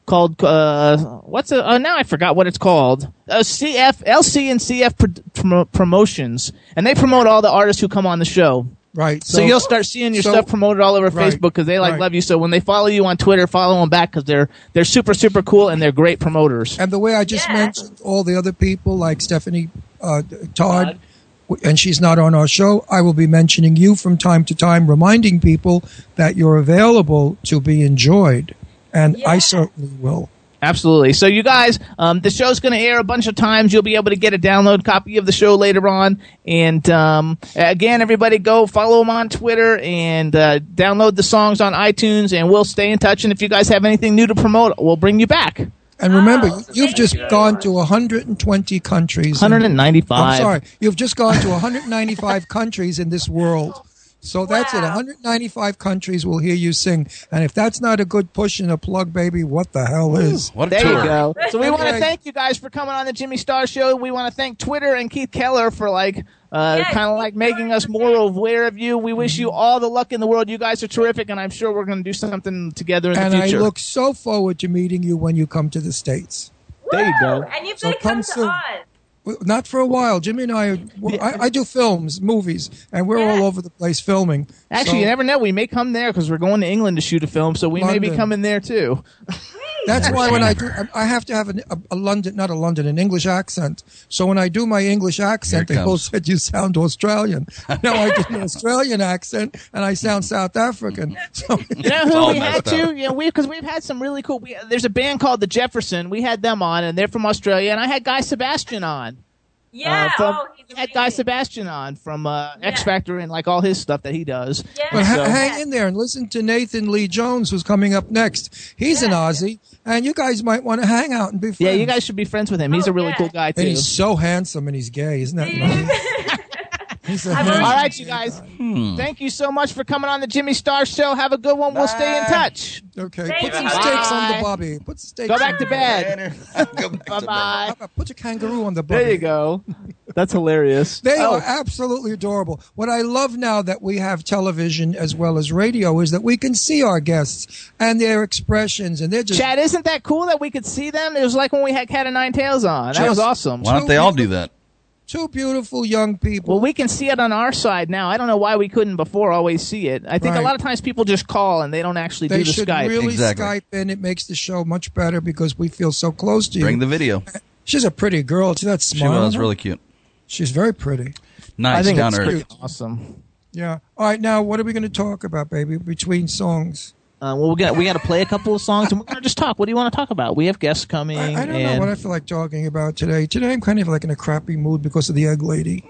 called uh, what's it? Uh, now I forgot what it's called. Uh, CF LC and CF Pro- Promotions, and they promote all the artists who come on the show. Right. So, you'll start seeing your so- stuff promoted all over right, Facebook because they like right. love you. So when they follow you on Twitter, follow them back because they're they're super super cool and they're great promoters. And the way I just Yeah. mentioned all the other people, like Stephanie uh, Todd, w- and she's not on our show, I will be mentioning you from time to time, reminding people that you're available to be enjoyed. And I certainly will. Absolutely. So you guys, um, the show's going to air a bunch of times. You'll be able to get a download copy of the show later on. And um, again, everybody go follow them on Twitter and uh, download the songs on iTunes. And we'll stay in touch. And if you guys have anything new to promote, we'll bring you back. And remember, Oh, you've just you. gone to 120 countries. in- 195. I'm sorry. You've just gone to 195 countries in this world. So that's it. 195 countries will hear you sing. And if that's not a good push and a plug, baby, what the hell is? What a There tour. you go. So we want to thank you guys for coming on the Jimmy Star Show. We want to thank Twitter and Keith Keller for like uh, Yes, kind of like making us more aware of you. We wish you all the luck in the world. You guys are terrific, and I'm sure we're going to do something together in And the I look so forward to meeting you when you come to the States. There you go. And you've So got to come come to soon. Oz. Well, Not for a while. Jimmy and I, I, I do films, movies, and we're all over the place filming. Actually, So you never know. We may come there because we're going to England to shoot a film, so we may be coming there too. that's why when I do, I- I have to have an, a, a London, not a London, an English accent. So when I do my English accent, they it both said you sound Australian. now I do an Australian accent, and I sound South African. So You know who we had messed to? up. You know, we because we've had some really cool. We, there's a band called the Jefferson. We had them on, and they're from Australia. And I had Guy Sebastian on. Yeah. uh, from, oh, had Guy. Sebastian on from uh, X Factor and like all his stuff that he does. Yeah. But ha- So- hang in there and listen to Nathan Leigh Jones, who's coming up next. He's an Aussie, and you guys might want to hang out and be friends. Yeah, you guys should be friends with him. He's Oh, a really yeah. cool guy too. And he's so handsome and he's gay, isn't that All right, you guys. Hmm. Thank you so much for coming on the Jimmy Star Show. Have a good one. We'll stay in touch. Okay, Thank put some you. steaks on Bye. the bobby. Put some steaks. Go on back to bed. Go back to bed. Bye bye. Put a kangaroo on the bobby. There you go. That's hilarious. They Oh, are absolutely adorable. What I love now that we have television as well as radio is that we can see our guests and their expressions, and they're just Chad, isn't that cool that we could see them? It was like when we had Cat of Nine Tails on. That was awesome. Why don't they all do that? Two beautiful young people. Well, we can see it on our side now. I don't know why we couldn't before always see it. I think a lot of times people just call and they don't actually they do the should Skype. really Exactly. Skype in. It makes the show much better because we feel so close to you. Bring the video. She's a pretty girl. See that smile? She was really cute. She's very pretty. Nice, I think down it's to pretty earth. awesome. Yeah. All right. Now, what are we going to talk about, baby? Between songs. Uh, well, we got we got to play a couple of songs and we're gonna just talk. What do you want to talk about? We have guests coming. I, I don't know what I feel like talking about today. Today, I'm kind of like in a crappy mood because of the egg lady.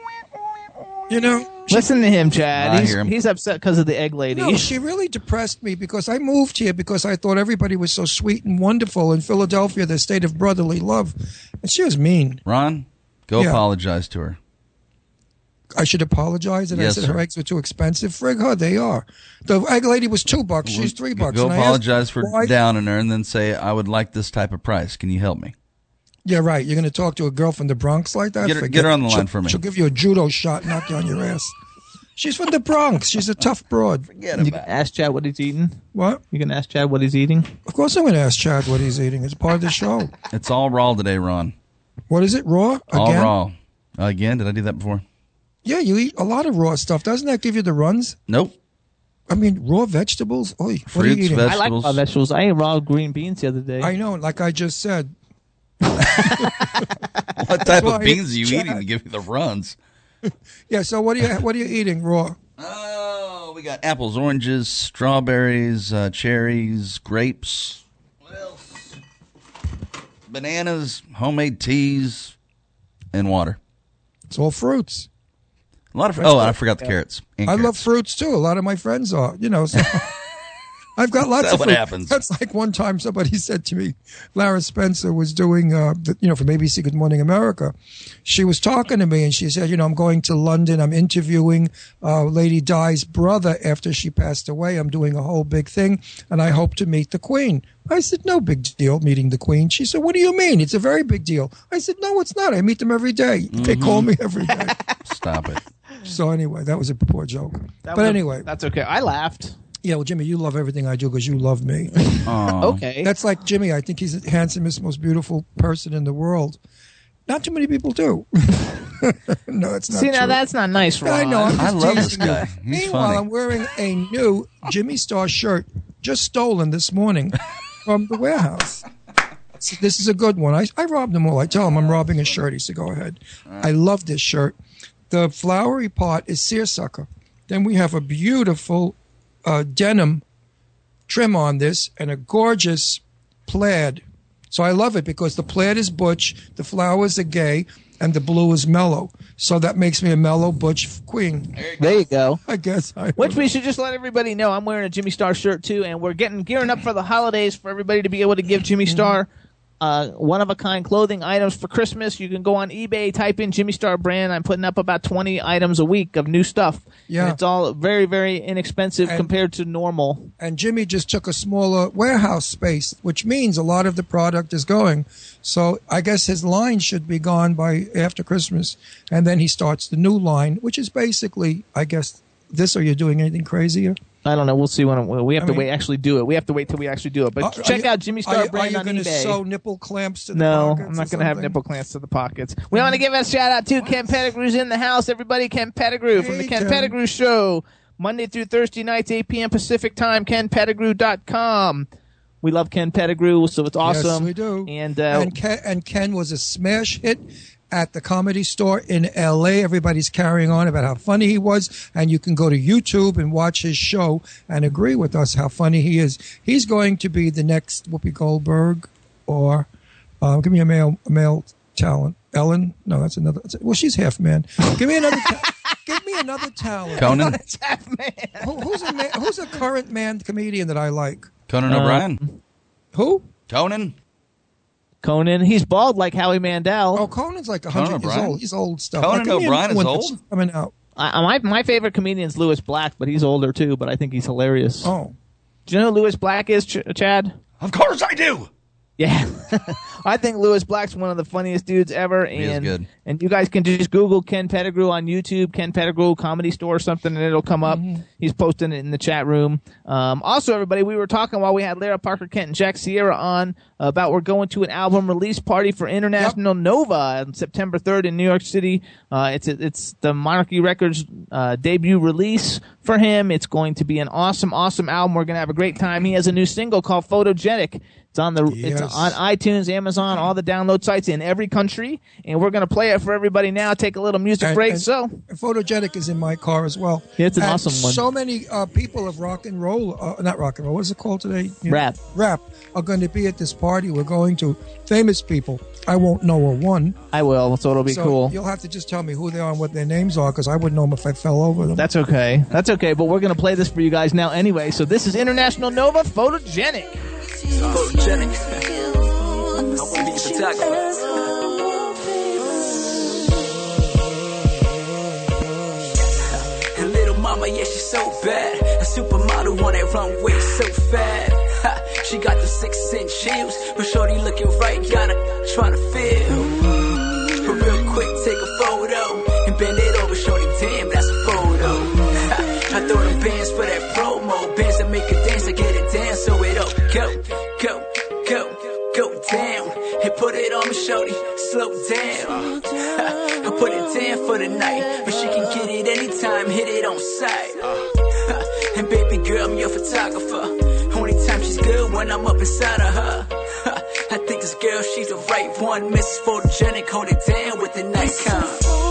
You know, she, listen to him, Chad. I he's, hear him. he's upset because of the egg lady. no, she really depressed me because I moved here because I thought everybody was so sweet and wonderful in Philadelphia, the state of brotherly love, and she was mean. Ron, go Yeah. apologize to her. I should apologize And Yes, I said her eggs were too expensive. Frig her, they are. The egg lady was two bucks. She's three bucks. Go And I asked apologize for why- downing her and then say, I would like this type of price. Can you help me? Yeah, right. You're going to talk to a girl from the Bronx like that? Get her- get her on the line She'll- for me. She'll give you a judo shot, knock you on your ass. She's from the Bronx. She's a tough broad. Forget You can ask Chad what he's eating. What? You can ask Chad what he's eating. Of course, I'm going to ask Chad what he's eating. It's part of the show. It's all raw today, Ron. What is it? Raw? Again? All Again? raw. Again, did I do that before? Yeah, you eat a lot of raw stuff. Doesn't that give you the runs? Nope. I mean, raw vegetables. Oy, what are you Fruits, eating? veg- I like Vegetables. raw vegetables. I ate raw green beans the other day. I know, like I just said. What type why of beans are you Chad- eating to give you the runs? Yeah. So what are you? What are you eating raw? Oh, we got apples, oranges, strawberries, uh, cherries, grapes. What else? Bananas, homemade teas, and water. It's all fruits. A lot of oh, I forgot the carrots. And I love carrots. fruits too. A lot of my friends are, you know. So I've got lots that of what fruit. happens? That's like one time somebody said to me, Lara Spencer was doing, uh, the, you know, from ABC Good Morning America. She was talking to me and she said, you know, I'm going to London. I'm interviewing uh, Lady Di's brother after she passed away. I'm doing a whole big thing and I hope to meet the Queen. I said, no big deal meeting the Queen. She said, what do you mean? It's a very big deal. I said, no, it's not. I meet them every day. They Mm-hmm. call me every day. Stop it. So anyway, that was a poor joke. That but was a- anyway, that's okay. I laughed. yeah, well, Jimmy, you love everything I do because you love me. Okay. That's like Jimmy. I think he's the handsomest, most beautiful person in the world. Not too many people do. no, it's not. See, now that's not nice, Ron. I know. I'm I just love this guy. He's Meanwhile, funny. I'm wearing a new Jimmy Star shirt, just stolen this morning from the warehouse. So this is a good one. I, I robbed them all. I tell him I'm robbing a shirt. He said, "Go ahead." I love this shirt. The flowery part is seersucker. Then we have a beautiful uh, denim trim on this and a gorgeous plaid. So I love it because the plaid is butch, the flowers are gay, and the blue is mellow. So that makes me a mellow butch queen. There you go. I guess. I Which we should just let everybody know. I'm wearing a Jimmy Star shirt too, and we're getting gearing up for the holidays for everybody to be able to give Jimmy Mm-hmm. Uh, one of a kind clothing items for Christmas. You can go on eBay, type in Jimmy Star brand. I'm putting up about 20 items a week of new stuff. Yeah. And it's all very, very inexpensive And- compared to normal. and Jimmy just took a smaller warehouse space, which means a lot of the product is going. So I guess his line should be gone by after Christmas, and then he starts the new line, which is basically, I guess, this. Are you doing anything crazier? I don't know. We'll see when we have I to mean- wait. Actually, do it. We have to wait till we actually do it. But are check you- out Jimmy Star are brand Are you on going to eBay. sew nipple clamps to the No, I'm not going to have nipple clamps to the pockets. We want to give a shout out to Ken Pettigrew's in the house. Everybody, Ken Pettigrew from the Ken Ken. Pettigrew Show. Monday through Thursday nights, 8 p.m. Pacific time, kenpettigrew.com. We love Ken Pettigrew, so it's awesome. Yes, we do. And, uh, and Ken, and Ken was a smash hit at the comedy store in L.A. Everybody's carrying on about how funny he was, and you can go to YouTube and watch his show and agree with us how funny he is. He's going to be the next Whoopi Goldberg, or uh, give me a male a male talent. Ellen? No, that's another. Well, she's half man. Give me another. ta- give me another talent. Conan. Who, who's a man, who's a current man comedian that I like? Conan Uh, O'Brien. Who? Conan. Conan, he's bald like Howie Mandel. Oh, Conan's like Conan 100 years O'Brien? old. He's old stuff. Conan give me a O'Brien new is one that's old? Coming out. I, my, my favorite comedian's Lewis Black, but he's older too, but I think he's hilarious. Oh. Do you know who Lewis Black is, Ch- Chad? Of course I do. Yeah, I think Lewis Black's one of the funniest dudes ever, and good. and you guys can just Google Ken Pettigrew on YouTube, Ken Pettigrew Comedy Store or something, and it'll come up. Mm-hmm. He's posting it in the chat room. Um, also, everybody, we were talking while we had Lara Parker Kent and Jack Sierra on about we're going to an album release party for International Nova on September 3rd in New York City. Uh, it's it's the Monarchy Records uh, debut release for him. It's going to be an awesome, awesome album. We're going to have a great time. He has a new single called Photogenic. It's on the Yes. it's on iTunes, Amazon, all the download sites in every country, and we're going to play it for everybody now. Take a little music And- break. and so Photogenic is in my car as well. Yeah, it's an And awesome one. So many uh, people of rock and roll, uh, not rock and roll, what is it called today? You know, Rap. Rap are going to be at this party we're going to. Famous people. I won't know a one. I will. So it'll be so cool. You'll have to just tell me who they are and what their names are because I wouldn't know them if I fell over them. That's okay. That's okay. But we're going to play this for you guys now anyway. So this is International Nova Photogenic. Photogenic. I wanna be a photographer. And little mama, yeah, she's so bad. A supermodel on that runway, so fat. She got the six inch heels, but shorty looking right, got her trying to feel. But real quick, take a photo and bend it go, go, go, go down, and put it on me, shorty. Slow down. I put it down for the night, but she can get it anytime, hit it on sight. And baby girl, I'm your photographer. Only time she's good when I'm up inside of her. I think this girl, she's the right one. Miss Photogenic, hold it down with the Nikon.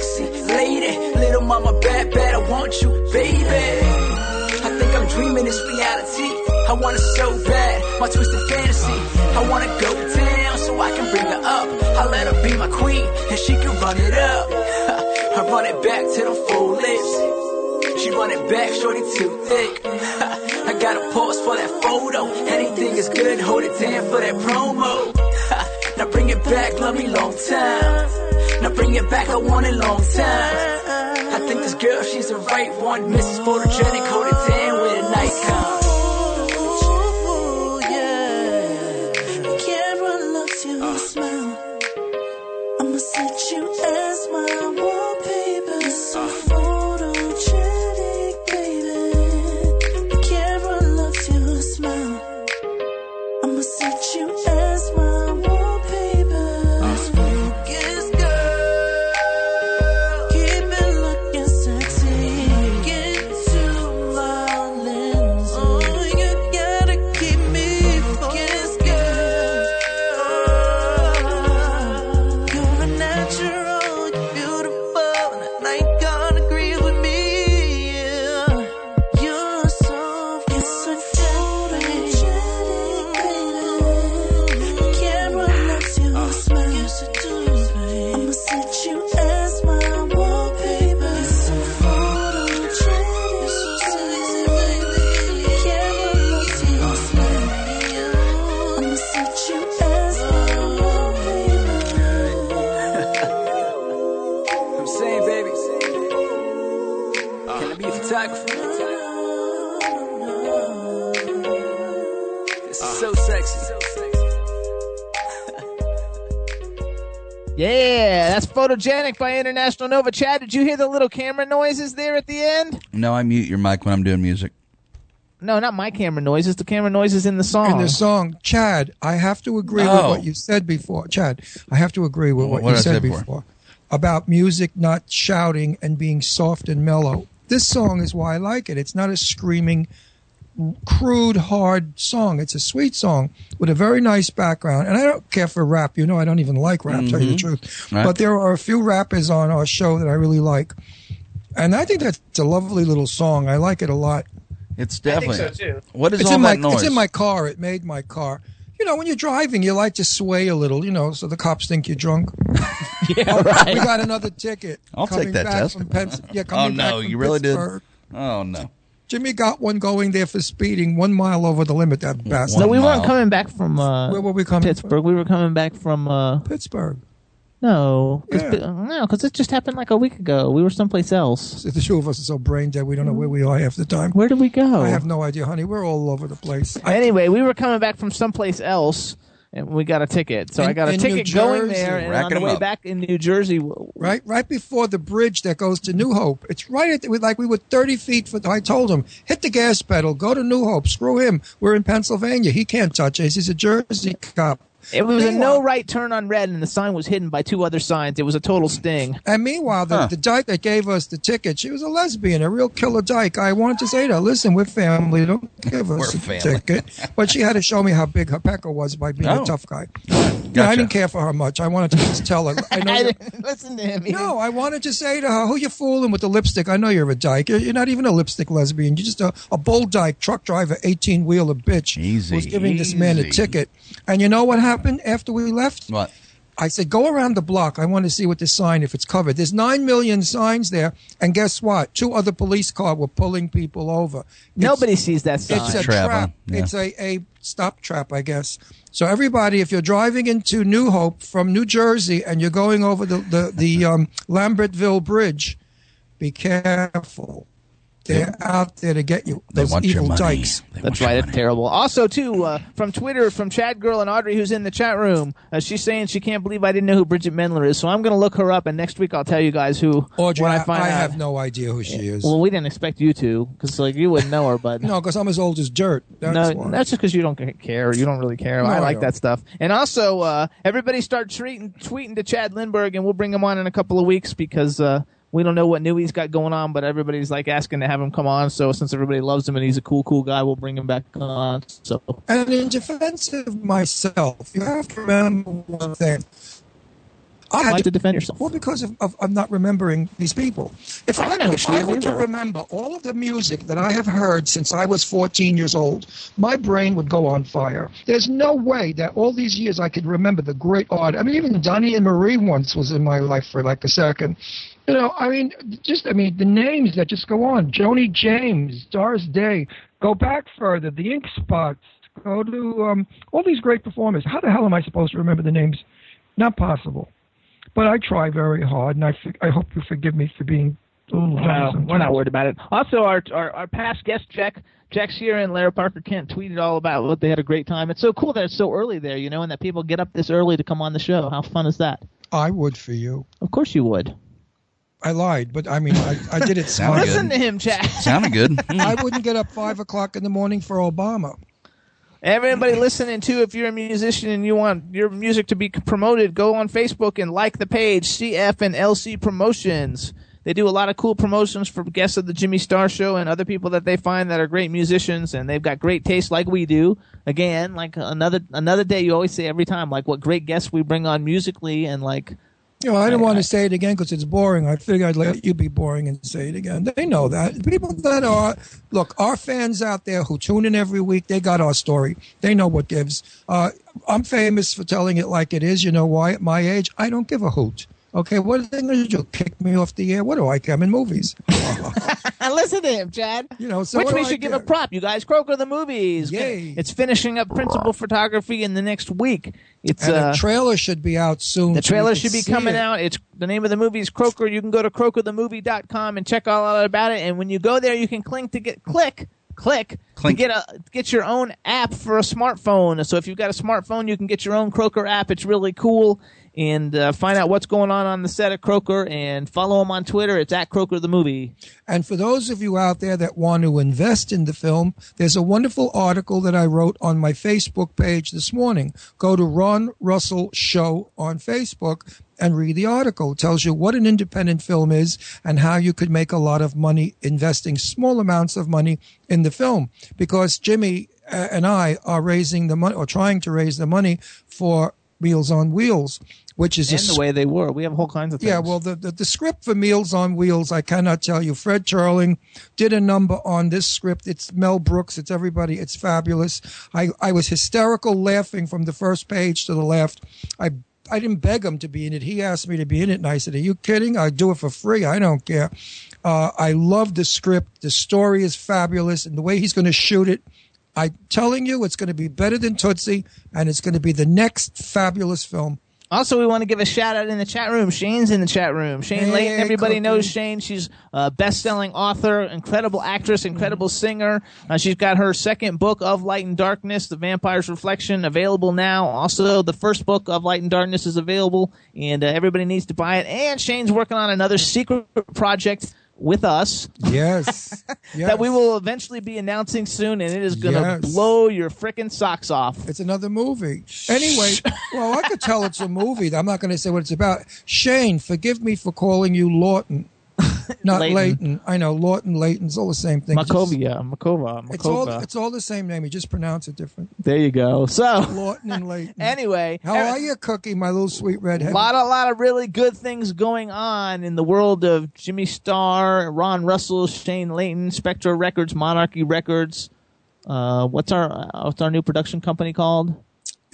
Sexy lady, little mama bad, bad, I want you, baby. I think I'm dreaming this reality. I want it so bad, my twisted fantasy. I wanna go down so I can bring her up. I let her be my queen and she can run it up. I run it back to the full lips. She run it back, shorty too thick. I got a pause for that photo. Anything is good, hold it down for that promo. Now bring it back, love me long time. Bring it back, I want it long time. I think this girl, she's the right one. Mrs. Photogenic, hold Photogenic by International Nova. Chad, did you hear the little camera noises there at the end? No, I mute your mic when I'm doing music. No, not my camera noises. The camera noises in the song. In the song, Chad, I have to agree with Oh. what you said before. Chad, I have to agree with what, What you I said before? before about music not shouting and being soft and mellow. This song is why I like it. It's not a screaming, crude, hard song. It's a sweet song with a very nice background. And I don't care for rap. You know, I don't even like rap, tell you the truth. Mm-hmm. Right. But there are a few rappers on our show that I really like. And I think that's a lovely little song. I like it a lot. It's I think definitely. so too. What is It's all in that my noise? it's in my car. It made my car. You know, when you're driving, you like to sway a little. You know, so the cops think you're drunk. Yeah, We right. got another ticket. I'll coming take that back test. From Pens- yeah, oh coming back no, from you really Pittsburgh. did. Oh no. Jimmy got one going there for speeding one mile over the limit. That bastard. No, we One weren't coming back from uh, Where were we coming Pittsburgh. We were coming back from uh, Pittsburgh. no, cause, Yeah. No, because it just happened like a week ago. We were someplace else. The two of us are so brain dead. We don't know where we are half the time. Where did we go? I have no idea, honey. We're all over the place. I, Anyway, we were coming back from someplace else, and we got a ticket. So In- I got a in New ticket going there, and on Racking the 'em way up. back in New Jersey, right, right before the bridge that goes to New Hope. It's right at the, like we were thirty feet. For, I told him hit the gas pedal, go to New Hope. Screw him. We're in Pennsylvania. He can't touch us. He's a Jersey cop. It was a no right turn on red, and the sign was hidden by two other signs. It was a total sting. And meanwhile, the, Huh. the dyke that gave us the ticket, she was a lesbian, a real killer dyke. I wanted to say to her, listen, we're family. Don't give us a ticket. But she had to show me how big her pecker was by being Oh. a tough guy. Yeah, I didn't care for her much. I wanted to just tell her. I know I didn't listen to him. He no, I wanted to say to her, who you fooling with the lipstick? I know you're a dyke. You're, you're not even a lipstick lesbian. You're just a, a bull dyke truck driver, 18 wheeler bitch Easy, who's giving this man a ticket. And you know what happened after we left? What? I said, go around the block. I want to see what the sign, if it's covered. There's nine million signs there. And guess what? Two other police cars were pulling people over. It's- Nobody sees that sign. It's a Trap, trap. Yeah. It's a, a stop trap, I guess. So everybody, if you're driving into New Hope from New Jersey and you're going over the, the, the um, Lambertville Bridge, be careful. They're out there to get you. They Those want your evil money. dykes. They That's right. It's money. terrible. Also, too, uh, from Twitter, from Chad Girl and Audrey, who's in the chat room, uh, she's saying she can't believe I didn't know who Bridgit Mendler is. So I'm going to look her up, and next week I'll tell you guys who. Audrey, when I, I find I out. have no idea who she is. Well, we didn't expect you to, because like you wouldn't know her, but no, because I'm as old as dirt. That's no, why. that's just because you don't care. You don't really care. No, I I like don't. that stuff. And also, uh, everybody start tweeting, tweeting to Chad Lindbergh, and we'll bring him on in a couple of weeks because uh, We don't know what new he's got going on, but everybody's like asking to have him come on. So since everybody loves him and he's a cool, cool guy, we'll bring him back on. So And in defense of myself, you have to remember one thing. I I'd had like to defend yourself. Well, because of, of, of not remembering these people. If I, if I were to remember all of the music that I have heard since I was 14 years old, my brain would go on fire. There's no way that all these years I could remember the great art. I mean, even Donnie and Marie once was in my life for like a second. You know, I mean, just, I mean, the names that just go on. Joni James, Doris Day, go back further, the Ink Spots, go to um, all these great performers. How the hell am I supposed to remember the names? Not possible. But I try very hard, and I I hope you forgive me for being a little Well, we're not worried about it. Also, our our, our past guest Jack Jack Shearer and Larry Parker Kent tweeted all about what they had a great time. It's so cool that it's so early there, you know, and that people get up this early to come on the show. How fun is that? I would for you. Of course you would. I lied, but I mean, I, I did it Sounded smart. Listen to him, Jack. Sounded good. Hmm. I wouldn't get up five o'clock in the morning for Obama. Everybody listening too, if you're a musician and you want your music to be promoted, go on Facebook and like the page CF and LC Promotions. They do a lot of cool promotions for guests of the Jimmy Star Show and other people that they find that are great musicians and they've got great taste like we do. Again, like another another day you always say every time like what great guests we bring on musically and like You know, I didn't want to say it again because it's boring. I figured I'd let you be boring and say it again. They know that. People that are, look, our fans out there who tune in every week, they got our story. They know what gives. Uh, I'm famous for telling it like it is. You know why? At my age, I don't give a hoot. Okay, what are they going to do? Kick me off the air? What do I care? I'm in movies. listen to him, Chad. You know, so Which we do I should give a prop. You guys, Croker the movies. Yay. It's finishing up principal photography in the next week. It's And uh, a trailer should be out soon. The trailer can should be coming it. out. It's the name of the movie is Croker. You can go to crokerthemovie.com and check all out about it. And when you go there, you can click to get click click Clink. to get a get your own app for a smartphone. So if you've got a smartphone, you can get your own Croker app. It's really cool. And uh, find out what's going on on the set of Croker and follow him on Twitter. It's at Croker the movie. And for those of you out there that want to invest in the film, there's a wonderful article that I wrote on my Facebook page this morning. Go to Ron Russell Show on Facebook and read the article. It tells you what an independent film is and how you could make a lot of money investing small amounts of money in the film. Because Jimmy uh, and I are raising the money or trying to raise the money for Meals on Wheels, which is And a the way they were. We have whole kinds of things. yeah, well, the, the, the script for Meals on Wheels, I cannot tell you. Fred Charling did a number on this script. It's Mel Brooks. It's everybody. It's fabulous. I, I was hysterical laughing from the first page to the left. I I didn't beg him to be in it. He asked me to be in it, and I said, "Are you kidding? I do it for free. I don't care." Uh, I love the script. The story is fabulous, and the way he's going to shoot it. I'm telling you, it's going to be better than Tootsie, and it's going to be the next fabulous film. Also, we want to give a shout out in the chat room. Shane's in the chat room. Shane Hey, Layton, everybody Cookie. knows Shane. She's a best-selling author, incredible actress, incredible singer. Uh, she's got her second book of Light and Darkness, The Vampire's Reflection, available now. Also, the first book of Light and Darkness is available, and uh, everybody needs to buy it. And Shane's working on another secret project with us Yes, yes. that we will eventually be announcing soon, and it is going to Yes. blow your freaking socks off. It's another movie. Anyway, well, I could tell it's a movie. I'm not going to say what it's about. Shane, forgive me for calling you Lawton, not. Layton. I know Lawton, Layton's all the same thing. Makovia, Makova, It's all Makova. it's all the same name. You just pronounce it different. There you go. So, Lawton and Layton. anyway, How are you, Cookie, my little sweet redhead. A lot, a lot of really good things going on in the world of Jimmy Star, Ron Russell, Shane Layton, Spectra Records, Monarchy Records. Uh, what's our uh, what's our new production company called?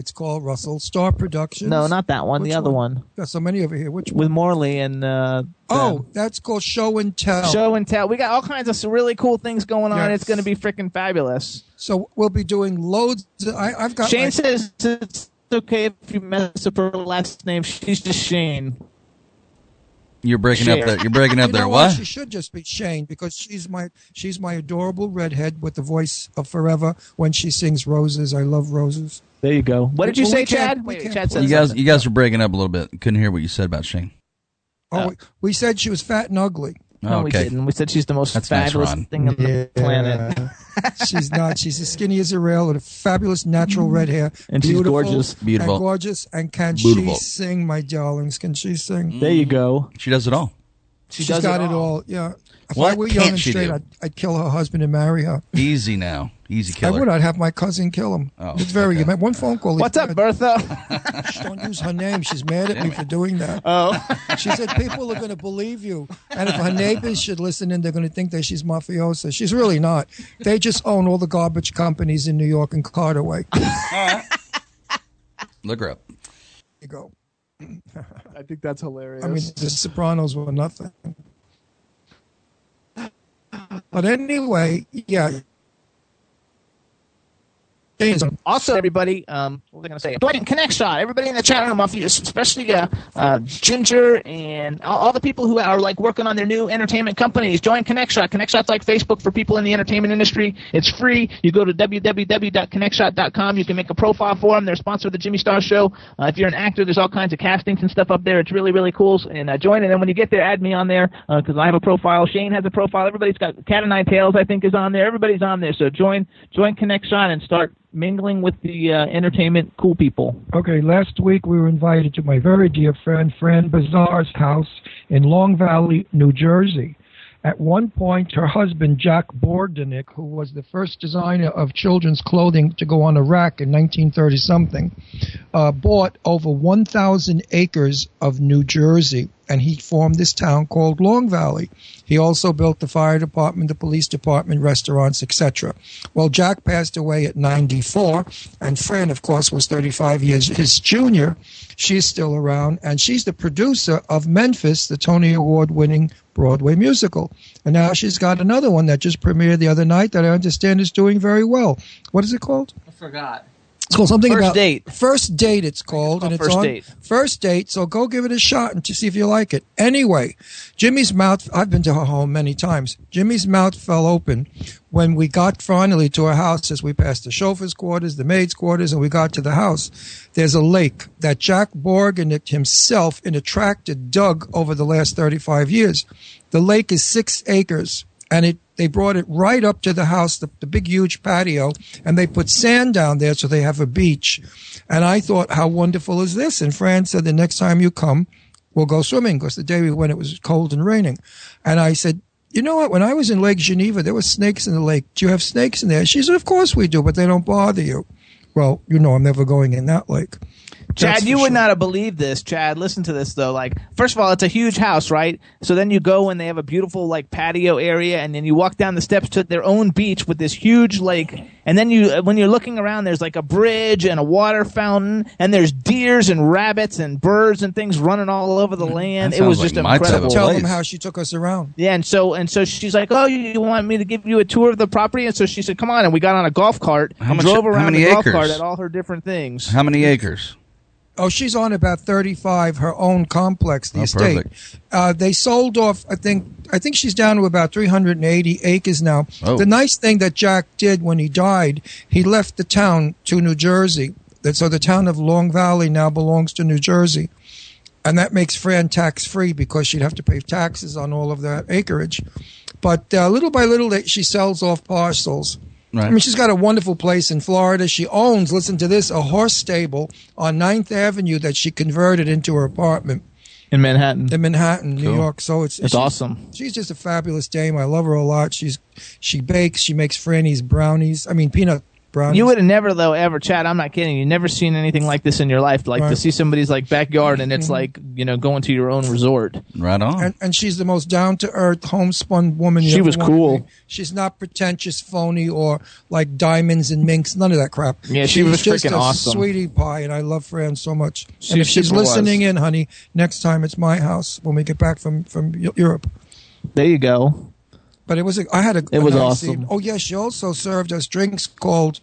It's called Russell Star Productions. No, not that one. Which the other one? one, Got so many over here. Which one? with Morley and uh, Oh, that's called Show and Tell. Show and Tell. We got all kinds of really cool things going on. Yes. It's going to be freaking fabulous. So we'll be doing loads. I, I've got. Shane says it's okay if you mess up her last name. She's just Shane. You're breaking up there. You're breaking up you there. know What? She should just be Shane because she's my she's my adorable redhead with the voice of forever when she sings roses. I love roses. There you go. What did you Well, say, Chad? Wait, Chad put- said You guys, something. you guys were breaking up a little bit. Couldn't hear what you said about Shane. Oh, we, we said she was fat and ugly. No, we didn't. We said she's the most That's fabulous Ron. thing on the planet. she's not. She's as skinny as a rail with a fabulous natural red hair. And she's Beautiful gorgeous. Beautiful. And gorgeous. And can Beautiful. she sing, my darlings? Can she sing? Mm. There you go. She does it all. She She's does got it it all. all. Yeah. If What I were young and straight. I'd, I'd kill her husband and marry her. Easy now. Easy I would. I'd not have my cousin kill him. Oh, it's very okay. good. One phone call. What's up, Bertha? Shh, Don't use her name. She's mad at me for doing that. oh, She said people are going to believe you, and if her neighbors should listen in, they're going to think that she's mafiosa. She's really not. They just own all the garbage companies in New York and Carterway. There Look her up. you go. I think that's hilarious. I mean, the Sopranos were nothing. But anyway, yeah. Also, everybody, um, what was I going to say? And Connect Shot. Everybody in the chat room, especially uh, uh, Ginger and all, all the people who are like working on their new entertainment companies. Join Connect Shot. Connect Shot's like Facebook for people in the entertainment industry. It's free. You go to www.connectshot.com. You can make a profile for them. They're sponsored of the Jimmy Star Show. Uh, if you're an actor, there's all kinds of castings and stuff up there. It's really, really cool. And uh, join. And then when you get there, add me on there because I have a profile. Shane has a profile. Everybody's got Cat and Nine Tails. I think is on there. Everybody's on there. So join, join Connect Shot and start mingling with the uh, entertainment cool people. Okay, last week we were invited to my very dear friend Fran Bazaar's house in Long Valley, New Jersey. At one point, her husband, Jack Borgenicht, who was the first designer of children's clothing to go on a rack in 1930 something, uh, bought over 1,000 acres of New Jersey, and he formed this town called Long Valley. He also built the fire department, the police department, restaurants, etc. Well, Jack passed away at 94, and Fran, of course, was 35 years his junior. She's still around, and she's the producer of Memphis, the Tony Award winning Broadway musical. And now she's got another one that just premiered the other night that I understand is doing very well. What is it called? I forgot. It's called something First about Date. First date. It's called, called and it's First on Date. first date. So go give it a shot and to see if you like it. Anyway, Jimmy's mouth. I've been to her home many times. Jimmy's mouth fell open when we got finally to her house. As we passed the chauffeur's quarters, the maid's quarters, and we got to the house. There's a lake that Jack Borgenicht himself in a tractor dug over the last 35 years. The lake is six acres and it they brought it right up to the house, the, the big huge patio, and they put sand down there so they have a beach. And I thought, how wonderful is this? And Fran said, the next time you come, we'll go swimming because the day we went it was cold and raining. And I said, you know what? When I was in Lake Geneva, there were snakes in the lake. Do you have snakes in there? She said, of course we do, but they don't bother you. Well, you know, I'm never going in that lake. Chad, you for would sure. not have believed this. Chad, listen to this though. Like, first of all, it's a huge house, right? So then you go and they have a beautiful like patio area, and then you walk down the steps to their own beach with this huge lake. And then you, uh, when you're looking around, there's like a bridge and a water fountain, and there's deers and rabbits and birds and things running all over the mm, land. It was sounds just like incredible. Tell them how she took us around. Yeah, and so and so she's like, "Oh, you, you want me to give you a tour of the property?" And so she said, "Come on!" And we got on a golf cart How and much- drove how around many the golf acres? cart at all her different things. How many acres? Oh, she's on about 35, her own complex, the Oh, estate. perfect. Uh, they sold off, I think, I think she's down to about 380 acres now. Oh. The nice thing that Jack did when he died, he left the town to New Jersey. That- So the town of Long Valley now belongs to New Jersey. And that makes Fran tax free because she'd have to pay taxes on all of that acreage. But uh, little by little, she sells off parcels. Right. I mean, she's got a wonderful place in Florida. She owns, listen to this, a horse stable on 9th Avenue that she converted into her apartment in Manhattan. in Manhattan, New York. So it's It's she's- awesome. She's just a fabulous dame. I love her a lot. She's she bakes. She makes Franny's brownies. I mean peanut brownies. You would have never though ever, Chad. I'm not kidding. You never seen anything like this in your life. Like to see somebody's like backyard and it's mm-hmm. like you know going to your own resort. Right on. and, and she's the most down to earth, homespun woman. She was cool. meet. She's not pretentious, phony, or like diamonds and minks. None of that crap. Yeah, she she's was just freaking a awesome. sweetie pie, and I love Fran so much. She and if she's super was. listening in, honey, next time it's my house when we get back from from Europe. There you go. But it was a, I had a It was nice awesome. evening. Oh yes, she also served us drinks called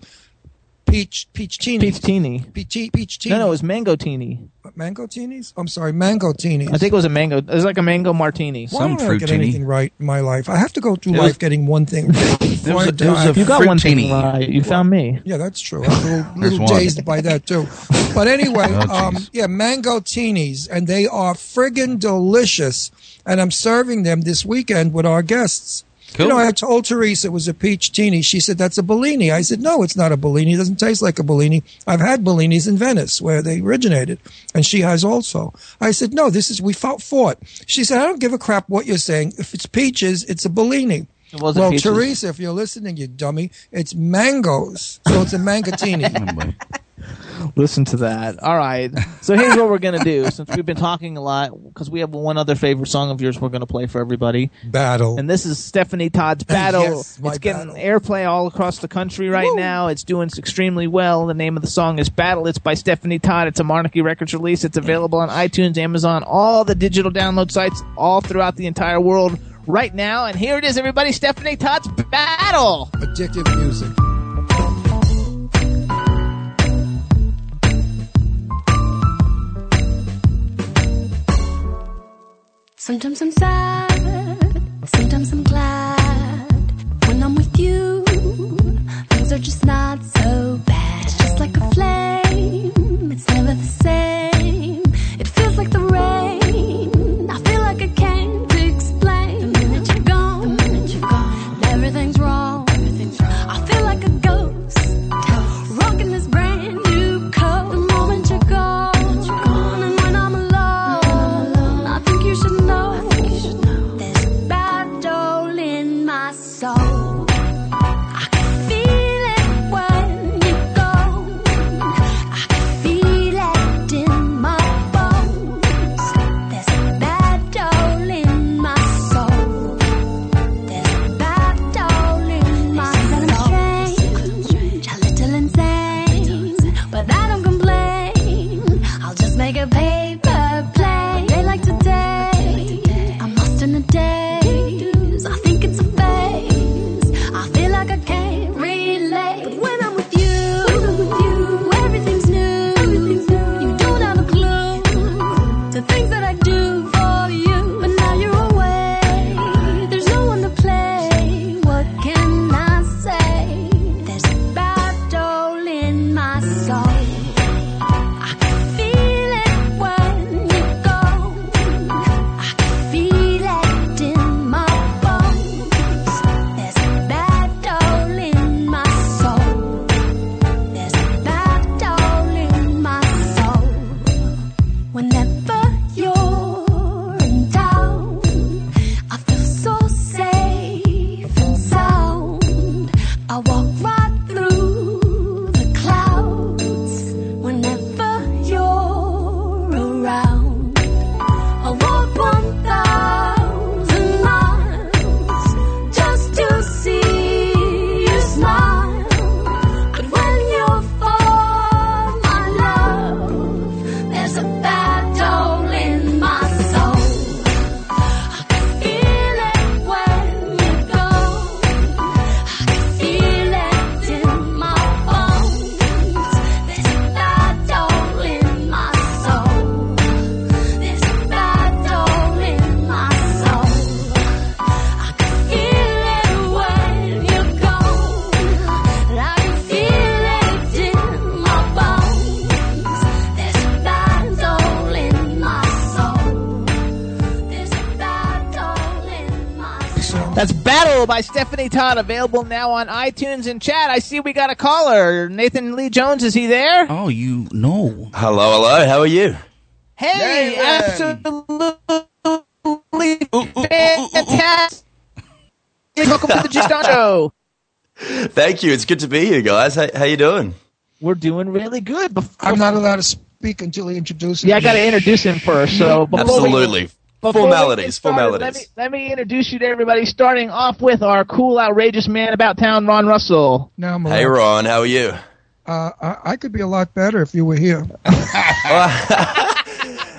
peach peach teeny. Peach teeny. Peach, peach teeny. No, no, it was mango teeny. mango teenies. I'm sorry, mango teenies. I think it was a mango. It was like a mango martini. Why Some don't I get teeny. anything right in my life? I have to go through It life was- getting one thing right before was I a- it was a You got one thing right. You found me. Yeah, that's true. I'm a little, There's little dazed by that too. But anyway, Oh, um, yeah, mango teenies, and they are friggin' delicious. And I'm serving them this weekend with our guests. Cool. You know, I told Teresa it was a peach teeny. She said, that's a Bellini. I said, no, it's not a Bellini. It doesn't taste like a Bellini. I've had Bellinis in Venice where they originated. And she has also. I said, no, this is, we fought, fought. She said, I don't give a crap what you're saying. If it's peaches, it's a Bellini. It wasn't well, peaches. Teresa, if you're listening, you dummy, it's mangoes. So it's a mangatini. Oh, Listen to that. All right. So here's what we're gonna do. Since we've been talking a lot, because we have one other favorite song of yours, we're gonna play for everybody. Battle. And this is Stephanie Todd's Battle. Yes, my it's getting battle. airplay all across the country right now. It's doing extremely well. The name of the song is Battle. It's by Stephanie Todd. It's a Monarchy Records release. It's available on iTunes, Amazon, all the digital download sites, all throughout the entire world right now. And here it is, everybody. Stephanie Todd's Battle. Addictive music. Sometimes I'm sad, sometimes I'm glad. When I'm with you, things are just not so bad. It's just like a flame, it's never the same. It feels like the rain. By Stephanie Todd, available now on iTunes and chat. I see we got a caller. Nathan Leigh Jones, is he there? Oh, you know. Hello, hello. How are you? Hey, absolutely fantastic. Welcome to the G Star Show. Thank you. It's good to be here, guys. How, how you doing? We're doing really good. Before, I'm not allowed to speak until he introduces yeah, I got to introduce him first. So before Absolutely. we get Formalities, started, formalities. Let me, let me introduce you to everybody, starting off with our cool, outrageous man about town, Ron Russell. Now I'm Hey, Ron. How are you? Uh, I, I could be a lot better if you were here.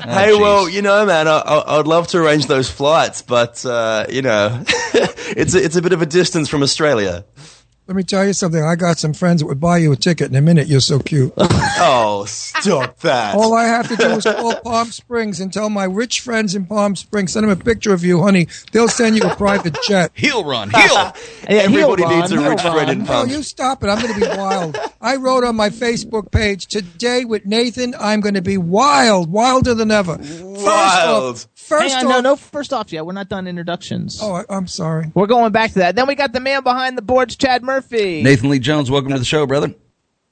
hey, well, you know, man, I, I, I'd love to arrange those flights, but uh, you know, it's a, it's a bit of a distance from Australia. Let me tell you something. I got some friends that would buy you a ticket in a minute. You're so cute. Oh, stop that! All I have to do is call Palm Springs and tell my rich friends in Palm Springs, send them a picture of you, honey. They'll send you a private jet. Heel run, heel. Yeah, Everybody heel, needs a Ron, rich heel, friend in Palm No, Palm. you stop it. I'm going to be wild. I wrote on my Facebook page today with Nathan. I'm going to be wild, wilder than ever. First Wild. off, First Hang on, no, off- no first off yet. We're not done introductions. Oh, I, I'm sorry. We're going back to that. Then we got the man behind the boards, Chad Murphy. Nathan Leigh Jones, welcome to the show, brother.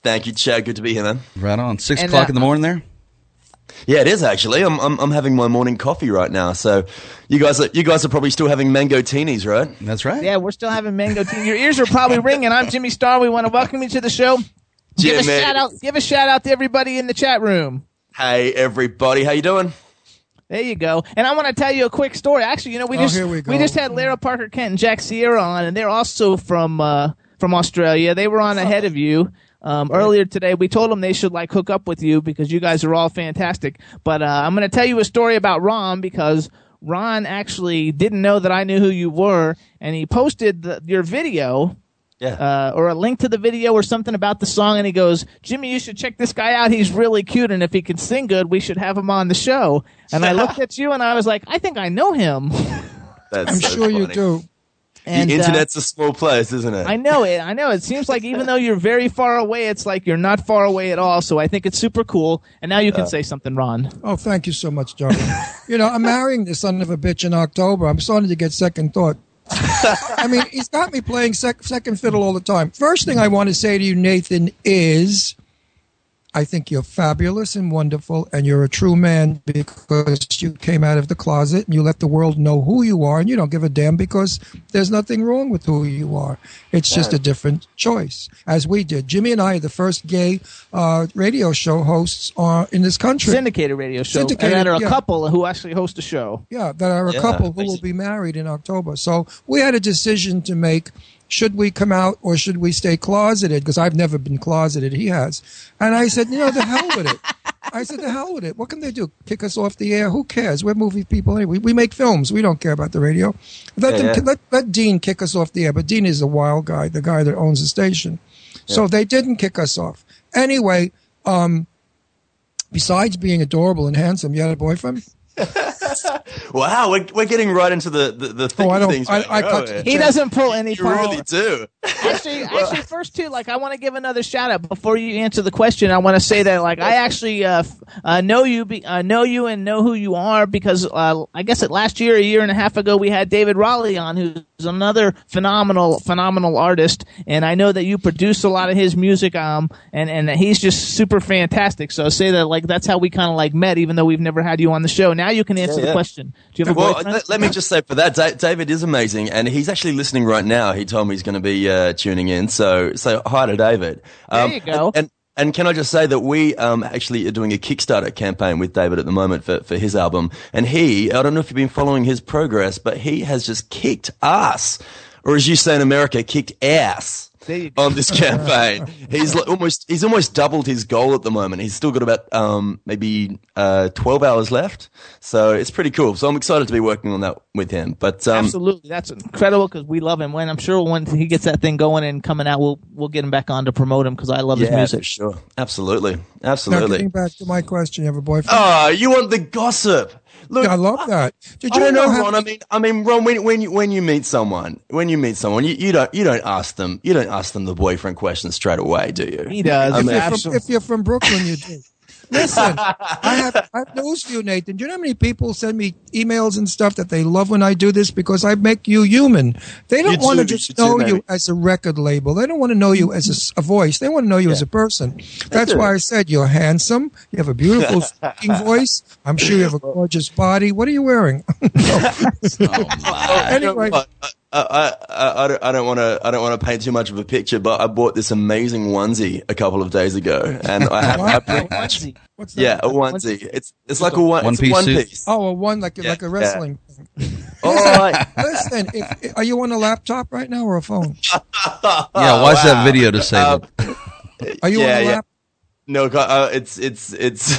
Thank you, Chad. Good to be here, man. Right on. Six And, o'clock uh, in the morning there. Yeah, it is actually. I'm, I'm I'm having my morning coffee right now. So, you guys are you guys are probably still having mango teenies, right? That's right. Yeah, we're still having mango tea. Your ears are probably ringing. I'm Jimmy Star. We want to welcome you to the show. Give a Jimmy. shout out. Give a shout out to everybody in the chat room. Hey, everybody, how you doing? There you go. And I want to tell you a quick story. Actually, you know, we Oh, just we go. just had Lara Parker Kent and Jack Sierra on, and they're also from uh, from Australia. They were on ahead of you. Um, earlier today, we told them they should like hook up with you because you guys are all fantastic. But uh, I'm going to tell you a story about Ron because Ron actually didn't know that I knew who you were, and he posted the, your video Yeah. uh, or a link to the video or something about the song, and he goes, "Jimmy, you should check this guy out. He's really cute, and if he can sing good, we should have him on the show." And I looked at you, and I was like, "I think I know him." That's I'm so sure you do. And the uh, internet's a small place, isn't it? I know it. I know it seems like even though you're very far away, it's like you're not far away at all. So I think it's super cool. And now you can say something, Ron. Oh, thank you so much, John. you know, I'm marrying this son of a bitch in October. I'm starting to get second thought. I mean, he's got me playing sec- second fiddle all the time. First thing I want to say to you, Nathan, is I think you're fabulous and wonderful, and you're a true man because you came out of the closet and you let the world know who you are, and you don't give a damn because there's nothing wrong with who you are. It's just a different choice, as we did. Jimmy and I are the first gay uh, radio show hosts uh, in this country. Syndicated radio show. Syndicated, and that are a yeah. couple who actually host a show. Yeah, that are a Yeah, couple who will be married in October. So we had a decision to make. Should we come out or should we stay closeted? Because I've never been closeted. He has. And I said, you know, the hell with it. I said, the hell with it. What can they do? Kick us off the air? Who cares? We're movie people anyway. We make films. We don't care about the radio. Let, Yeah, them, yeah. let, let Dean kick us off the air. But Dean is a wild guy, the guy that owns the station. So they didn't kick us off. Anyway, um, besides being adorable and handsome, you had a boyfriend? wow, we're, we're getting right into the the, the thick Oh, I of don't- things. I- right I now, cut- He doesn't pull any You really do. actually, actually, first too, like I want to give another shout out before you answer the question. I want to say that like I actually uh, uh, know you, be, uh, know you, and know who you are because uh, I guess it last year, a year and a half ago, we had David Raleigh on, who's another phenomenal, phenomenal artist, and I know that you produce a lot of his music, um, and and that he's just super fantastic. So say that like that's how we kind of like met, even though we've never had you on the show. Now you can answer Yeah, the question. Do you have a question? Well, boyfriend? let, let me just say for that, Da- David is amazing, and he's actually listening right now. He told me he's going to be uh, tuning in, so so hi to David. Um, There you go. And, and and can I just say that we um, actually are doing a Kickstarter campaign with David at the moment for, for his album, and he I don't know if you've been following his progress, but he has just kicked ass, or as you say in America, kicked ass. There you go. on this campaign. he's like almost he's almost doubled his goal at the moment. He's still got about um, maybe uh, twelve hours left, so it's pretty cool. So I'm excited to be working on that with him. But um, Absolutely, that's incredible because we love him. When I'm sure when he gets that thing going and coming out, we'll we'll get him back on to promote him because I love his music. for sure, absolutely, Now, absolutely. getting back to my question, you have a boyfriend? Oh, you want the gossip? Look, I love that. Did I you don't know, how- Ron. I mean, I mean, Ron. When when you when you meet someone, when you meet someone, you, you don't you don't ask them you don't ask them the boyfriend question straight away, do you? He does. I if, mean, you're from, if you're from Brooklyn, you do. Listen, I have, I have news for you, Nathan. Do you know how many people send me emails and stuff that they love when I do this because I make you human? They don't want to just know you as a record label. They don't want to know you as a voice. They want to know you as a person. That's why I said you're handsome. You have a beautiful speaking voice. I'm sure you have a gorgeous body. What are you wearing? anyway, I, I, I, I don't, I don't want to, I don't want to paint too much of a picture, but I bought this amazing onesie a couple of days ago, and I have, I pretty much, what's that? yeah, a onesie. It's, it's like a one, One it's a piece one piece. Oh, a one like a, Yeah, like a yeah. wrestling. thing. All right. Listen, if, are you on a laptop right now or a phone? Yeah, watch that video to save Um, it. Are you yeah, on a yeah. laptop? No, uh, it's, it's, it's,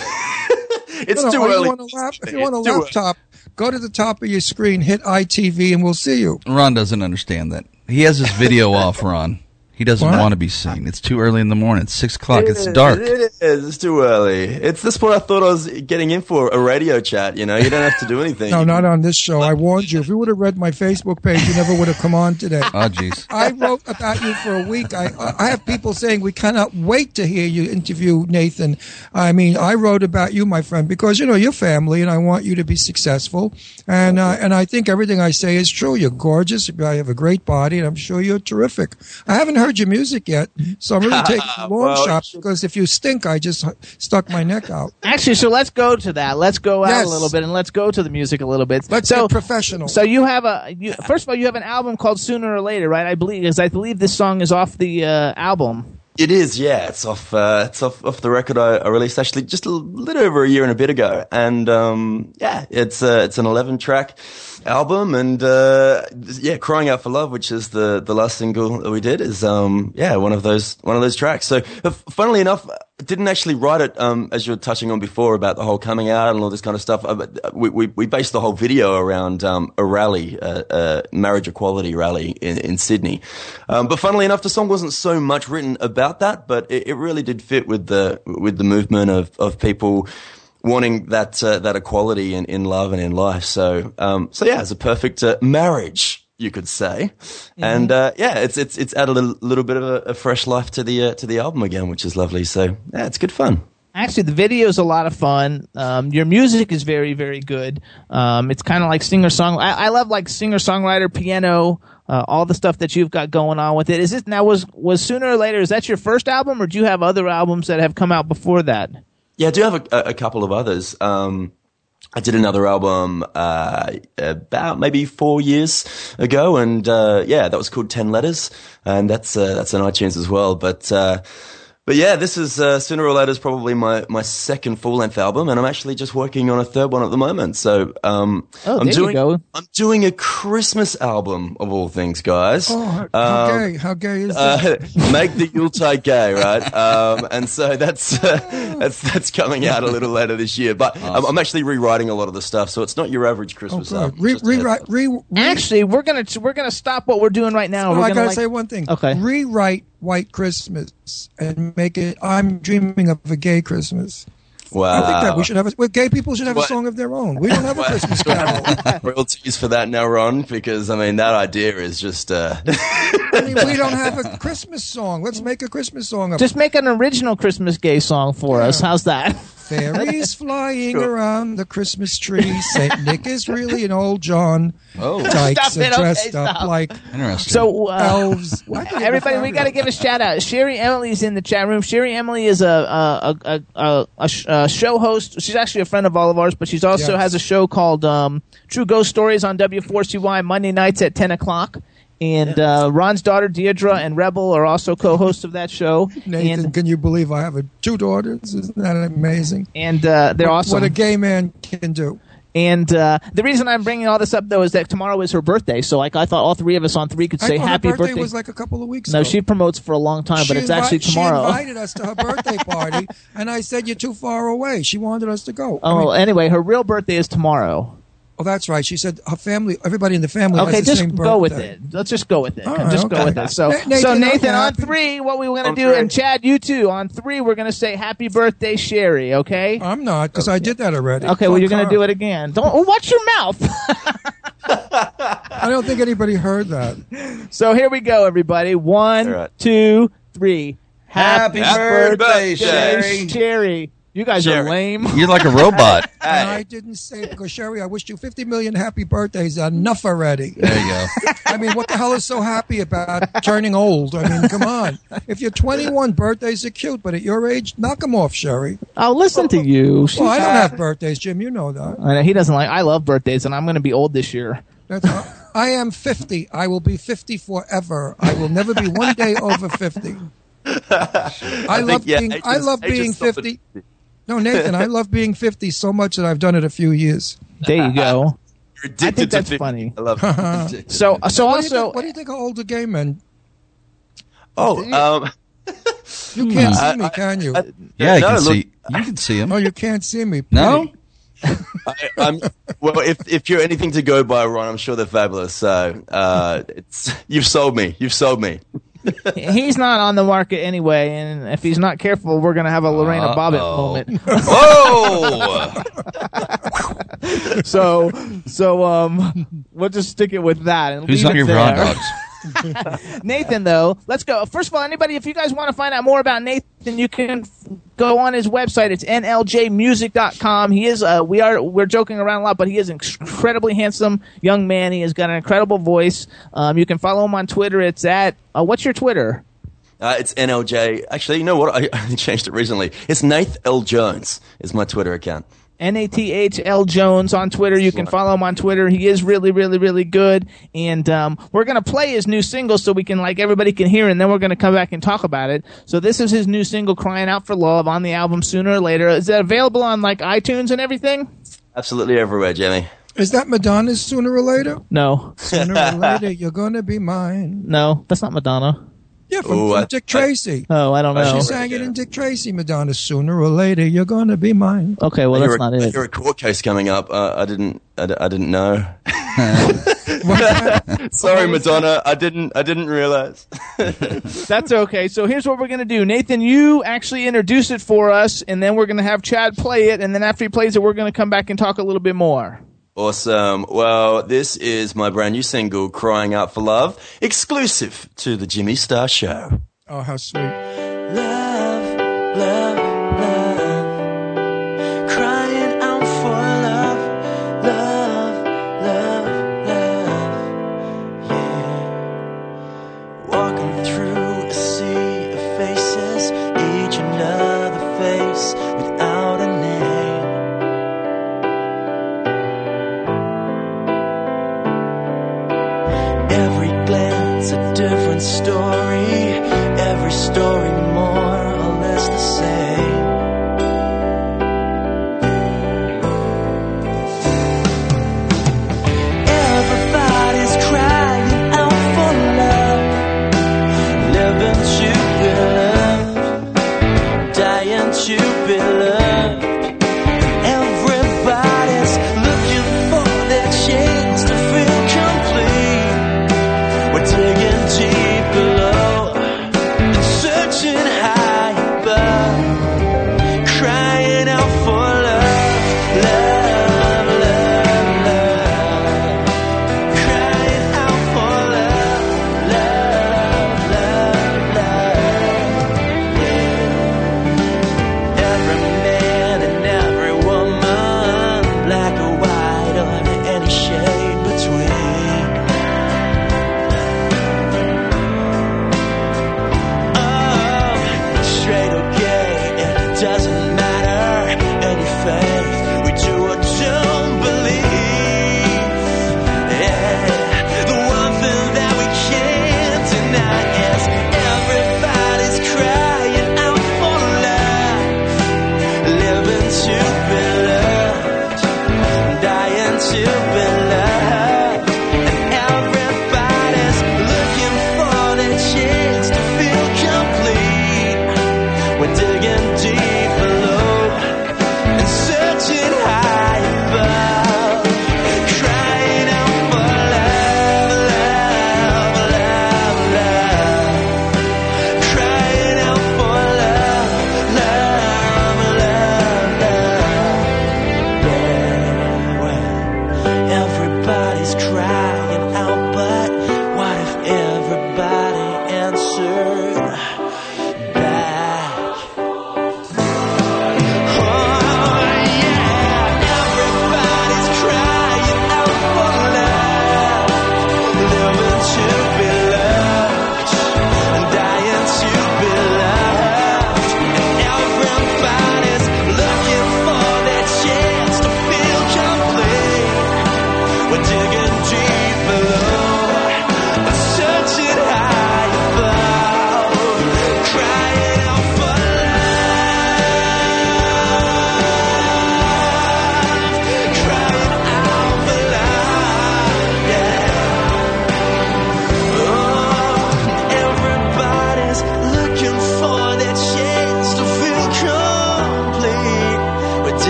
it's No, no, too are early. You on a lap- if you're on a It's early. laptop, go to the top of your screen, hit ITV, and we'll see you. Ron doesn't understand that. He has his video off, Ron. He doesn't What? want to be seen. It's too early in the morning. It's six o'clock. It's dark. It is. It's too early. It's this point I thought I was getting in for a radio chat. You know, you don't have to do anything. No, not on this show. I warned you. If you would have read my Facebook page, you never would have come on today. Oh, jeez. I wrote about you for a week. I I have people saying we cannot wait to hear you interview Nathan. I mean, I wrote about you, my friend, because you know you're family, and I want you to be successful. And uh, and I think everything I say is true. You're gorgeous. I have a great body, and I'm sure you're terrific. I haven't heard your music yet, so I'm really taking long Well, shot because if you stink, I just stuck my neck out. Actually, so let's go to that. Let's go out Yes. a little bit and let's go to the music a little bit. Let's so, get professional. So you have a you, first of all, you have an album called Sooner or Later, right? I believe because I believe this song is off the uh, album. It is, yeah. It's off. Uh, it's off, off the record I, I released actually just a little over a year and a bit ago, and um, yeah, it's uh, it's an eleven track album, and uh, yeah, crying out for love, which is the the last single that we did, is um, yeah, one of those one of those tracks. So, uh, funnily enough, I didn't actually write it um, as you were touching on before about the whole coming out and all this kind of stuff. Uh, uh, We we, we based the whole video around um, a rally, a marriage equality rally in, in Sydney. Um, but funnily enough, the song wasn't so much written about that, but it, it really did fit with the with the movement of of people wanting that uh, that equality in, in love and in life. So um, so yeah, it's a perfect uh, marriage. You could say, and uh, yeah, it's it's it's added a little bit of a, a fresh life to the uh, to the album again, which is lovely. So yeah, it's good fun. Actually, the video is a lot of fun. Um, your music is very, very good. Um, it's kind of like singer song. I, I love like singer songwriter, piano, uh, all the stuff that you've got going on with it. Is it now was was sooner or later? Is that your first album, or do you have other albums that have come out before that? Yeah, I do have a, a, couple of others. Um, I did another album uh, about maybe four years ago, and uh, yeah, that was called Ten Letters, and that's uh, that's on iTunes as well. But uh, but yeah, this is uh, sooner or later is probably my, my second full length album, and I'm actually just working on a third one at the moment. So um, Oh, I'm there you doing go. I'm doing a Christmas album of all things, guys. Oh, how Um, gay! How gay is that? uh, make the Yuletide gay, right? Um, and so that's uh, that's that's coming out a little later this year. But I'm, I'm actually rewriting a lot of the stuff, so it's not your average Oh, Christmas good. album. Re- Just a heads rewrite, re- re- Actually, we're gonna we're gonna stop what we're doing right now. No, we're I gonna gotta like- say one thing. Okay. Rewrite White Christmas and make it. I'm dreaming of a gay Christmas. Wow. I think that we should have. A, well, gay people should have a song of their own. We don't have a Christmas carol. royalties for that now, Ron, because I mean that idea is just. Uh, I mean, we don't have a Christmas song. Let's make a Christmas song. Of Just make an original Christmas gay song for us. How's that? Fairies flying around the Christmas tree. Saint Nick is really an old John. Oh, Dykes Stop are it, okay, dressed up like interesting. So uh, elves. Why Everybody, we got to give a shout out. Sherry Emily's in the chat room. Sherry Emily is a a a, a, a, sh- a show host. She's actually a friend of all of ours, but she's also Yes. has a show called um, True Ghost Stories on W4CY Monday nights at ten o'clock. And uh, Ron's daughter Deidre and Rebel are also co-hosts of that show. Nathan, and can you believe I have a, two daughters? Isn't that amazing? and uh, they're what, awesome. What a gay man can do. and uh, the reason I'm bringing all this up though is that tomorrow is her birthday. So like I thought all three of us on three could I say happy birthday, birthday. was like a couple of weeks no, ago. she promotes for a long time, but She it's actually tomorrow. She invited us to her birthday party, and I said, You're too far away. She wanted us to go. I Oh, mean, anyway, her real birthday is tomorrow. Oh, that's right. She said her family, everybody in the family Okay, has the just same go with it. Let's just go with it. All right, just go with it. So, Nathan, so I'm Nathan, on happy. three, what we were going On to do, three. and Chad, you too, on three, we're going to say happy birthday, Sherry, okay? I'm not, because I did that already. Okay, well, you're going to her. do it again. Don't oh, watch your mouth. I don't think anybody heard that. so here we go, everybody. One, All right. two, three. Happy birthday, Sherry. Sherry. You guys are lame. You're like a robot. And I didn't say it because, Sherry, I wished you 50 million happy birthdays. Enough already. There you go. I mean, what the hell is so happy about turning old? I mean, come on. If you're 21, birthdays are cute, but at your age, knock them off, Sherry. I'll listen to you. Well, I don't have birthdays, Jim. You know that. I know, he doesn't like. I love birthdays, and I'm going to be old this year. That's I am 50. I will be 50 forever. I will never be one day over 50. I, love think, yeah, being. age I love age is being something- 50. No, Nathan, I love being 50 so much that I've done it a few years. There you go. You're addicted I think to that's 50. funny. I love it. So, so What do, you also, think, what do you think of older gay men? oh, um, You can't I- see me, can you? Yeah, you No, can look- see. You can see him. oh, you can't see me. No, I, I'm, well, if if you're anything to go by, Ron, I'm sure they're fabulous. So uh, it's you've sold me. You've sold me. He's not on the market anyway, and if he's not careful, we're gonna have a Lorena Bobbitt Uh-oh. moment. Whoa! so, so um, we'll just stick it with that. And Who's leave on it your there. dogs? Nathan, though, let's go. First of all, anybody, if you guys want to find out more about Nathan, you can go on his website. It's nljmusic.com. He is, uh, we are, we're joking around a lot, but he is an incredibly handsome young man. He has got an incredible voice. Um, you can follow him on Twitter. It's at, uh, what's your Twitter? Uh, it's NLJ. Actually, you know what? I, I changed it recently. It's Nath L Jones is my Twitter account. N A T H L Jones on Twitter. You can follow him on Twitter. He is really, really, really good. And um, we're gonna play his new single so we can like everybody can hear, and then we're gonna come back and talk about it. So this is his new single, "Crying Out for Love," on the album Sooner or Later. Is that available on like iTunes and everything? Absolutely everywhere, Jimmy. Is that Madonna's sooner or later? No, Sooner or later, you're gonna be mine. no, that's not Madonna. Yeah, from, Ooh, from I- Dick Tracy. Oh, I don't know. she sang it in Dick Tracy. Madonna, sooner or later, you're gonna be mine. Okay, well you're that's a, not it. You're a court case coming up. Uh, I didn't. I, d- I didn't know. Sorry, Madonna. I didn't. I didn't realize. That's okay. So here's what we're gonna do. Nathan, you actually introduce it for us, and then we're gonna have Chad play it, and then after he plays it, we're gonna come back and talk a little bit more. Awesome. Well, this is my brand new single, "Crying Out for Love," exclusive to the Jimmy Star Show. Oh, how sweet. Love, love, love.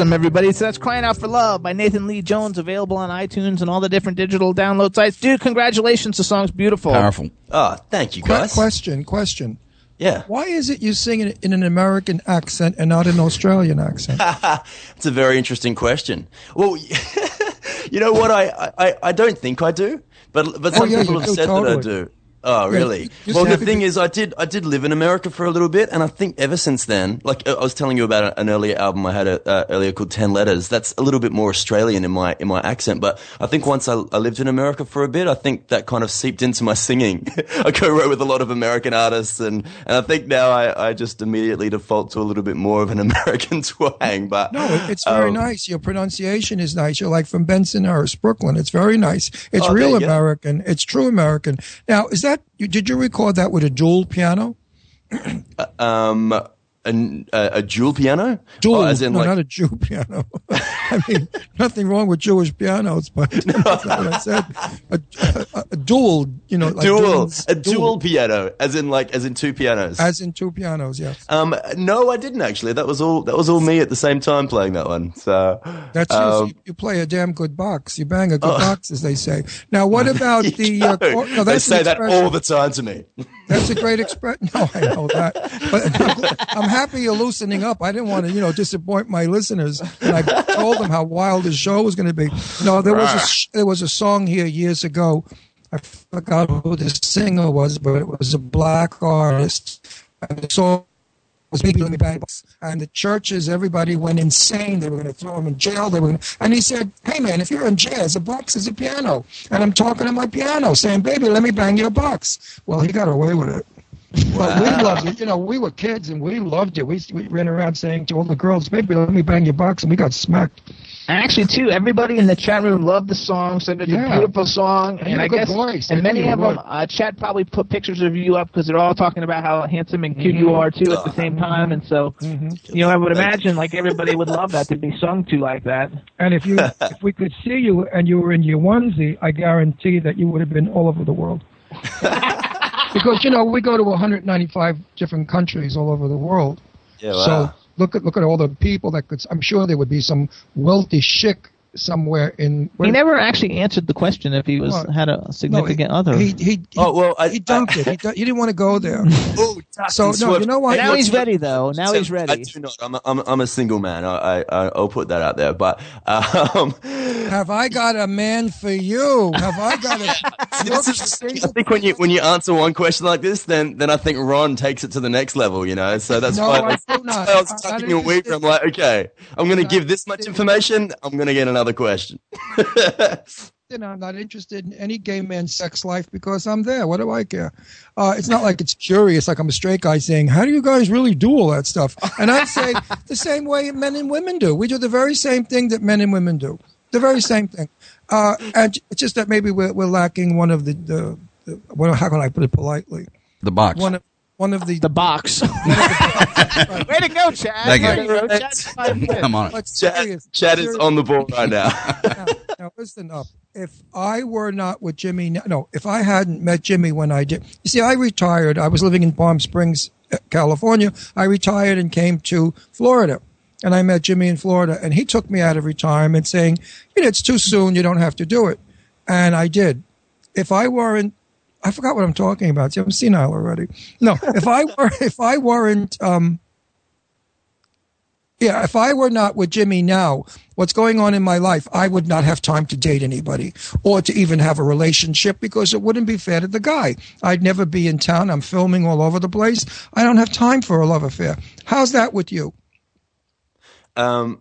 Awesome, everybody. So that's Crying Out for Love by Nathan Leigh Jones, available on iTunes and all the different digital download sites. Dude, congratulations. The song's beautiful. Powerful. Oh, thank you, Que- guys. question, question. Yeah. Why is it you sing it in an American accent and not an Australian accent? It's a very interesting question. Well, you know what? I, I, I don't think I do, but but Oh, some yeah, people have do, said that I do. Oh, really? you well, the thing is, I did I did live in America for a little bit, and I think ever since then, like uh, I was telling you about an earlier album I had a, uh, earlier called Ten Letters. That's a little bit more Australian in my in my accent, but I think once I, I lived in America for a bit, I think that kind of seeped into my singing. I co-wrote with a lot of American artists, and and I think now I, I just immediately default to a little bit more of an American twang. But No, it's very um, nice. Your pronunciation is nice. You're like from Bensonhurst, Brooklyn. It's very nice. It's Oh, real. American. It's true American. Now, is that you, did you record that with a dual piano? um, an, a, a dual piano? Dual, Oh, as in no, like, not a Jew piano. I mean, nothing wrong with Jewish pianos, but that's not what I said. A, a, a dual, you know, like dual, duals- a dual piano, as in like, as in two pianos. as in two pianos. Yes, um, no, I didn't actually. That was all. That was all me at the same time playing that one. So that's you. So um, Oh. you. Play a damn good box. You bang a good box, as they say. Now, what about the? Uh, cor- no, they say that all the time to me. That's a great expression. No, I know that, but I'm, I'm happy you're loosening up. I didn't want to, you know, disappoint my listeners, and I told them how wild the show was going to be. No, there was a there was a song here years ago. I forgot who the singer was, but it was a black artist, and the song was "Baby Let Me Bang Box." And the churches, everybody went insane. They were going to throw him in jail. They were, gonna, and he said, "Hey man, if you're in jazz, a box is a piano." And I'm talking to my piano, saying, "Baby, let me bang your box." Well, he got away with it. But we loved it. You know, we were kids and we loved it. We, we ran around saying to all the girls, "Baby, let me bang your box," and we got smacked. Actually, too, everybody in the chat room loved the song, said it's Yeah. a beautiful song, And and, you have I a good guess, voice. and many of them, what. uh, chat probably put pictures of you up because they're all talking about how handsome and cute you are too at the same time, and so, Mm-hmm. you know, I would imagine like everybody would love that to be sung to like that. And if you, if we could see you and you were in your onesie, I guarantee that you would have been all over the world. because you know we go to 195 different countries all over the world. Yeah, So look at look at all the people that could. I'm sure there would be some wealthy chic somewhere in. He never actually answered the question if he was What? had a significant other. He he, he Oh well, I, he dumped it. He, he didn't want to go there. oh, So no, you know what? now he's ready though. Now he's ready. I ready. do not. I'm a, I'm a, I'm a single man. I, I I'll put that out there. But um, Have I got a man for you? Have I got a? this is, I think when you when you answer one question like this, then then I think Ron takes it to the next level. You know, so that's No, why I I was. I was tucking a week. I'm like, okay, I'm going to give this much information. I'm going to get another question. you know, I'm not interested in any gay man's sex life because I'm there. What do I care? Uh, it's not like it's curious, like I'm a straight guy saying, "How do you guys really do all that stuff?" And I say the same way men and women do. We do the very same thing that men and women do. The very same thing. Uh, and it's just that maybe we're, we're lacking one of the, the, the well, how can I put it politely? The box. One of one of the the box. Way to go, Chad. Thank you. Way to go, Chad. Come on. But Chad, serious, Chad is on the ball right now. now, now listen up. If I were not with Jimmy, no, if I hadn't met Jimmy when I did, you see, I retired. I was living in Palm Springs, uh, California. I retired and came to Florida, and I met Jimmy in Florida, and he took me out of retirement, saying, "You know, it's too soon. You don't have to do it," and I did. If I weren't, I forgot what I'm talking about. See, I'm senile already. No, if I were, if I weren't. um yeah, if I were not with Jimmy now, what's going on in my life, I would not have time to date anybody or to even have a relationship because it wouldn't be fair to the guy. I'd never be in town. I'm filming all over the place. I don't have time for a love affair. How's that with you? Um,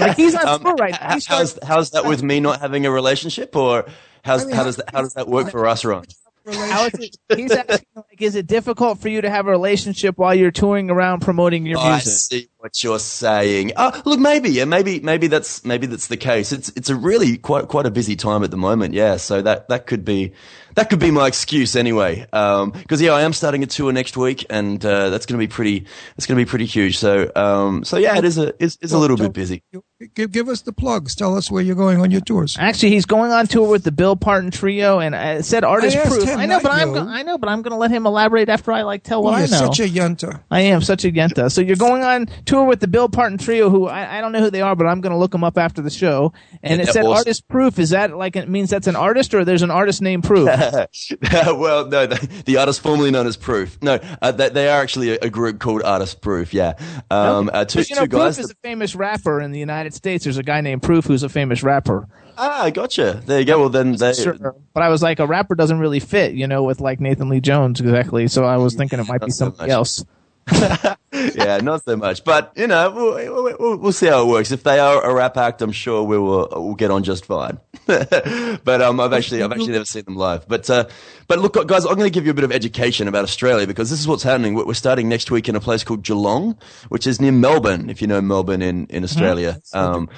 Like he's on um, tour right now. He's how's how's that with me not having a relationship, or how's I mean, how how- does that how does that work for us, Ron? How is it, he's asking, like, is it difficult for you to have a relationship while you're touring around promoting your I music? see what you're saying. Oh, look, maybe, yeah, maybe, maybe that's maybe that's the case. It's it's a really quite quite a busy time at the moment, yeah. So that that could be that could be my excuse anyway. Because yeah, I am starting a tour next week, and uh, that's going to be pretty. It's going to be pretty huge. So um, so yeah, it is a is, is a little bit busy. Give, give us the plugs. Tell us where you're going on your tours. Actually, he's going on tour with the Bill Parton Trio, and I said artist I proof. I know, but I'm go- I know, but I'm going to let him elaborate after I like tell what you're I know. such a yenta. I am such a yenta. So you're going on tour tour with the Bill Parton Trio, who I, I don't know who they are, but I'm going to look them up after the show. And it said awesome. artist proof. Is that like it means that's an artist, or there's an artist named Proof? well, no, the, the artist formerly known as Proof. No, uh, they, they are actually a, a group called Artist Proof. Yeah, um, uh, two, you know, two guys. Proof is a famous rapper in the United States. There's a guy named Proof who's a famous rapper. ah, gotcha. There you go. Well, then they. Sure. But I was like, a rapper doesn't really fit, you know, with like Nathan Leigh Jones exactly. So I was thinking it might be Not so else. Yeah, not so much. But you know, we'll, we'll, we'll see how it works. If they are a rap act, I'm sure we will we'll get on just fine. but um, I've actually I've actually never seen them live. But uh, but look, guys, I'm going to give you a bit of education about Australia because this is what's happening. We're starting next week in a place called Geelong, which is near Melbourne. If you know Melbourne in in Australia, um,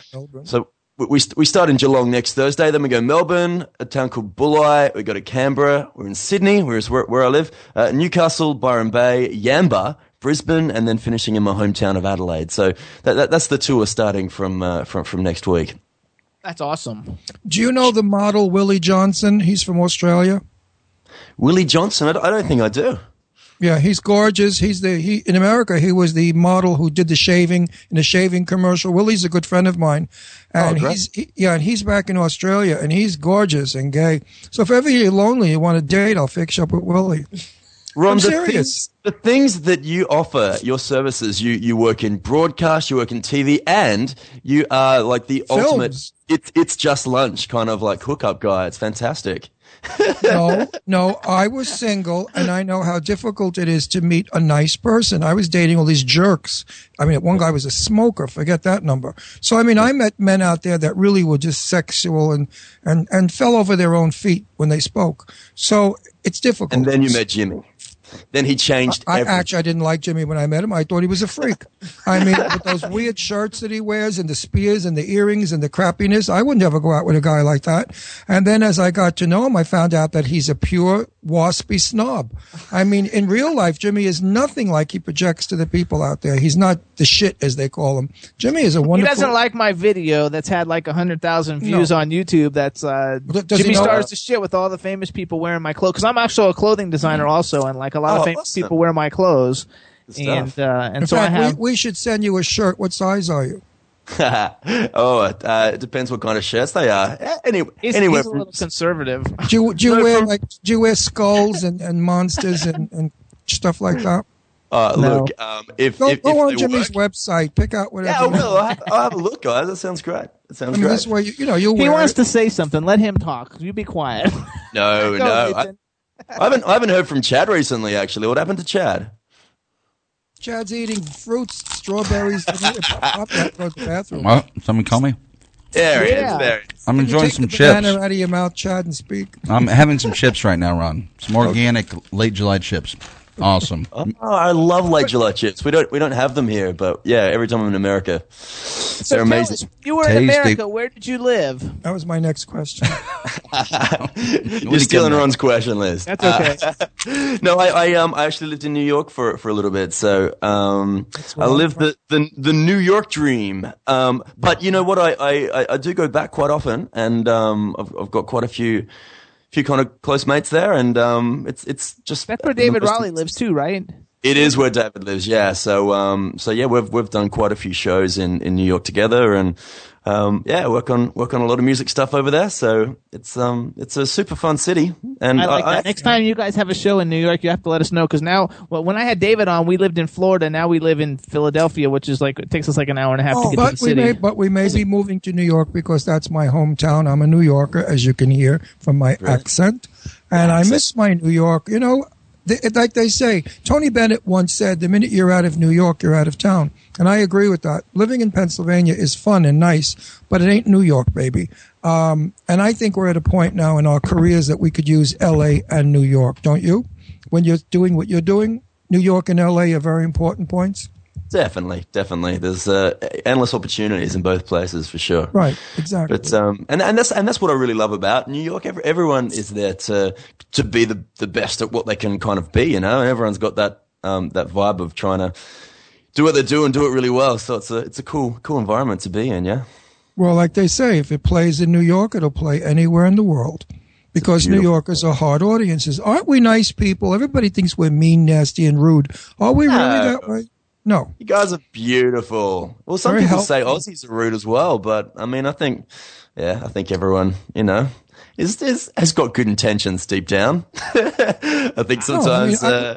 so. We, we start in Geelong next Thursday. Then we go Melbourne, a town called Bulli. We go to Canberra. We're in Sydney, whereas where, where I live, uh, Newcastle, Byron Bay, Yamba, Brisbane, and then finishing in my hometown of Adelaide. So that, that, that's the tour starting from uh, from from next week. That's awesome. Do you know the model Willie Johnson? He's from Australia. Willie Johnson, I don't, I don't think I do. Yeah, he's gorgeous. He's the he in America. He was the model who did the shaving in the shaving commercial. Willie's a good friend of mine, and Oh, he's he, yeah, and he's back in Australia, and he's gorgeous and gay. So if ever you're lonely, you want to date, I'll fix you up with Willie. Ron, I'm the serious. things, the things that you offer, your services, you, you work in broadcast, you work in TV, and you are like the ultimate, Films. it's, it's just lunch kind of like hookup guy. It's fantastic. no, no, I was single, and I know how difficult it is to meet a nice person. I was dating all these jerks. I mean, one guy was a smoker. Forget that number. So, I mean, I met men out there that really were just sexual and and and fell over their own feet when they spoke. So it's difficult. And then you met Jimmy. Then he changed I everything. actually I didn't like Jimmy when I met him. I thought he was a freak. I mean, with those weird shirts that he wears and the spears and the earrings and the crappiness, I would never go out with a guy like that. And then as I got to know him, I found out that he's a pure waspy snob. I mean, in real life, Jimmy is nothing like he projects to the people out there. He's not the shit as they call him. Jimmy is a wonderful. He doesn't like my video that's had like a hundred thousand views No. on YouTube. That's uh, he Jimmy know- stars the shit with all the famous people wearing my clothes. Because I'm actually a clothing designer also, and like a lot Oh, of famous awesome. people wear my clothes. And uh, and In so fact, I have. we, we should send you a shirt. What size are you? oh, uh, it depends what kind of shirts they are. Anyway, he's, anywhere he's a little conservative. Do you, do you wear like do you wear skulls and, and monsters and, and stuff like that? Uh, No. Look, um, if, Go, if, go if on they Jimmy's work- website. Pick out whatever. Yeah, I will. I'll have, I'll have a look, guys. That sounds great. That I sounds mean, great. this way, you, you know, you'll He wear wants it. to say something. Let him talk. You be quiet. no, Go, no. I, Nathan. I haven't. I haven't heard from Chad recently. Actually, what happened to Chad? Chad's eating fruits, strawberries. and he- pop that, go to the bathroom. What? Someone call me? There he Yeah. is. There. he. I'm You enjoying take some the chips. out of your mouth, Chad, and speak. I'm having some chips right now, Ron. Some organic late July chips. Awesome. Oh, I love late July chips. We don't. We don't have them here, but yeah, every time I'm in America, So they're amazing. us, you were Tasty. in America. Where did you live? That was my next question. You're stealing Ron's question list. That's okay. no, I, I um I actually lived in New York for for a little bit, so um I where I'm lived the, the the New York dream. Um, but you know what, I I, I- I do go back quite often, and um I've I've got quite a few few kind of close mates there, and um it's it's just That's where David Raleigh lives too, right? It is where David lives, yeah. So um so yeah, we've we've done quite a few shows in in New York together, and um yeah, work on work on a lot of music stuff over there. So it's um it's a super fun city, and I like that. Next time you guys have a show in New York, you have to let us know because now, well, when I had David on, we lived in Florida. Now we live in Philadelphia, which is like it takes us like an hour and a half to get to Oh, but the we city. may, but we may be moving to New York because that's my hometown. I'm a New Yorker, as you can hear from my accent, and I miss my New York. You know, th- like they say, Tony Bennett once said, "The minute you're out of New York, you're out of town," and I agree with that. Living in Pennsylvania is fun and nice, but it ain't New York, baby. Um, and I think we're at a point now in our careers that we could use L.A. and New York, don't you? When you're doing what you're doing, New York and L.A. are very important points. Definitely, definitely. There's uh, endless opportunities in both places for sure. Right, exactly. But um, and and that's and that's what I really love about New York. Every, everyone is there to to be the the best at what they can kind of be, you know. And everyone's got that um that vibe of trying to do what they do and do it really well. So it's a it's a cool cool environment to be in. Yeah. Well, like they say, if it plays in New York, it'll play anywhere in the world. Because New Yorkers are hard audiences. Aren't we nice people? Everybody thinks we're mean, nasty, and rude. Are we really that way? No. You guys are beautiful. Well, some Very people say. Aussies are rude as well, but I mean, I think, yeah, I think everyone, you know, is, is has got good intentions deep down. I think No, I mean, sometimes. Uh,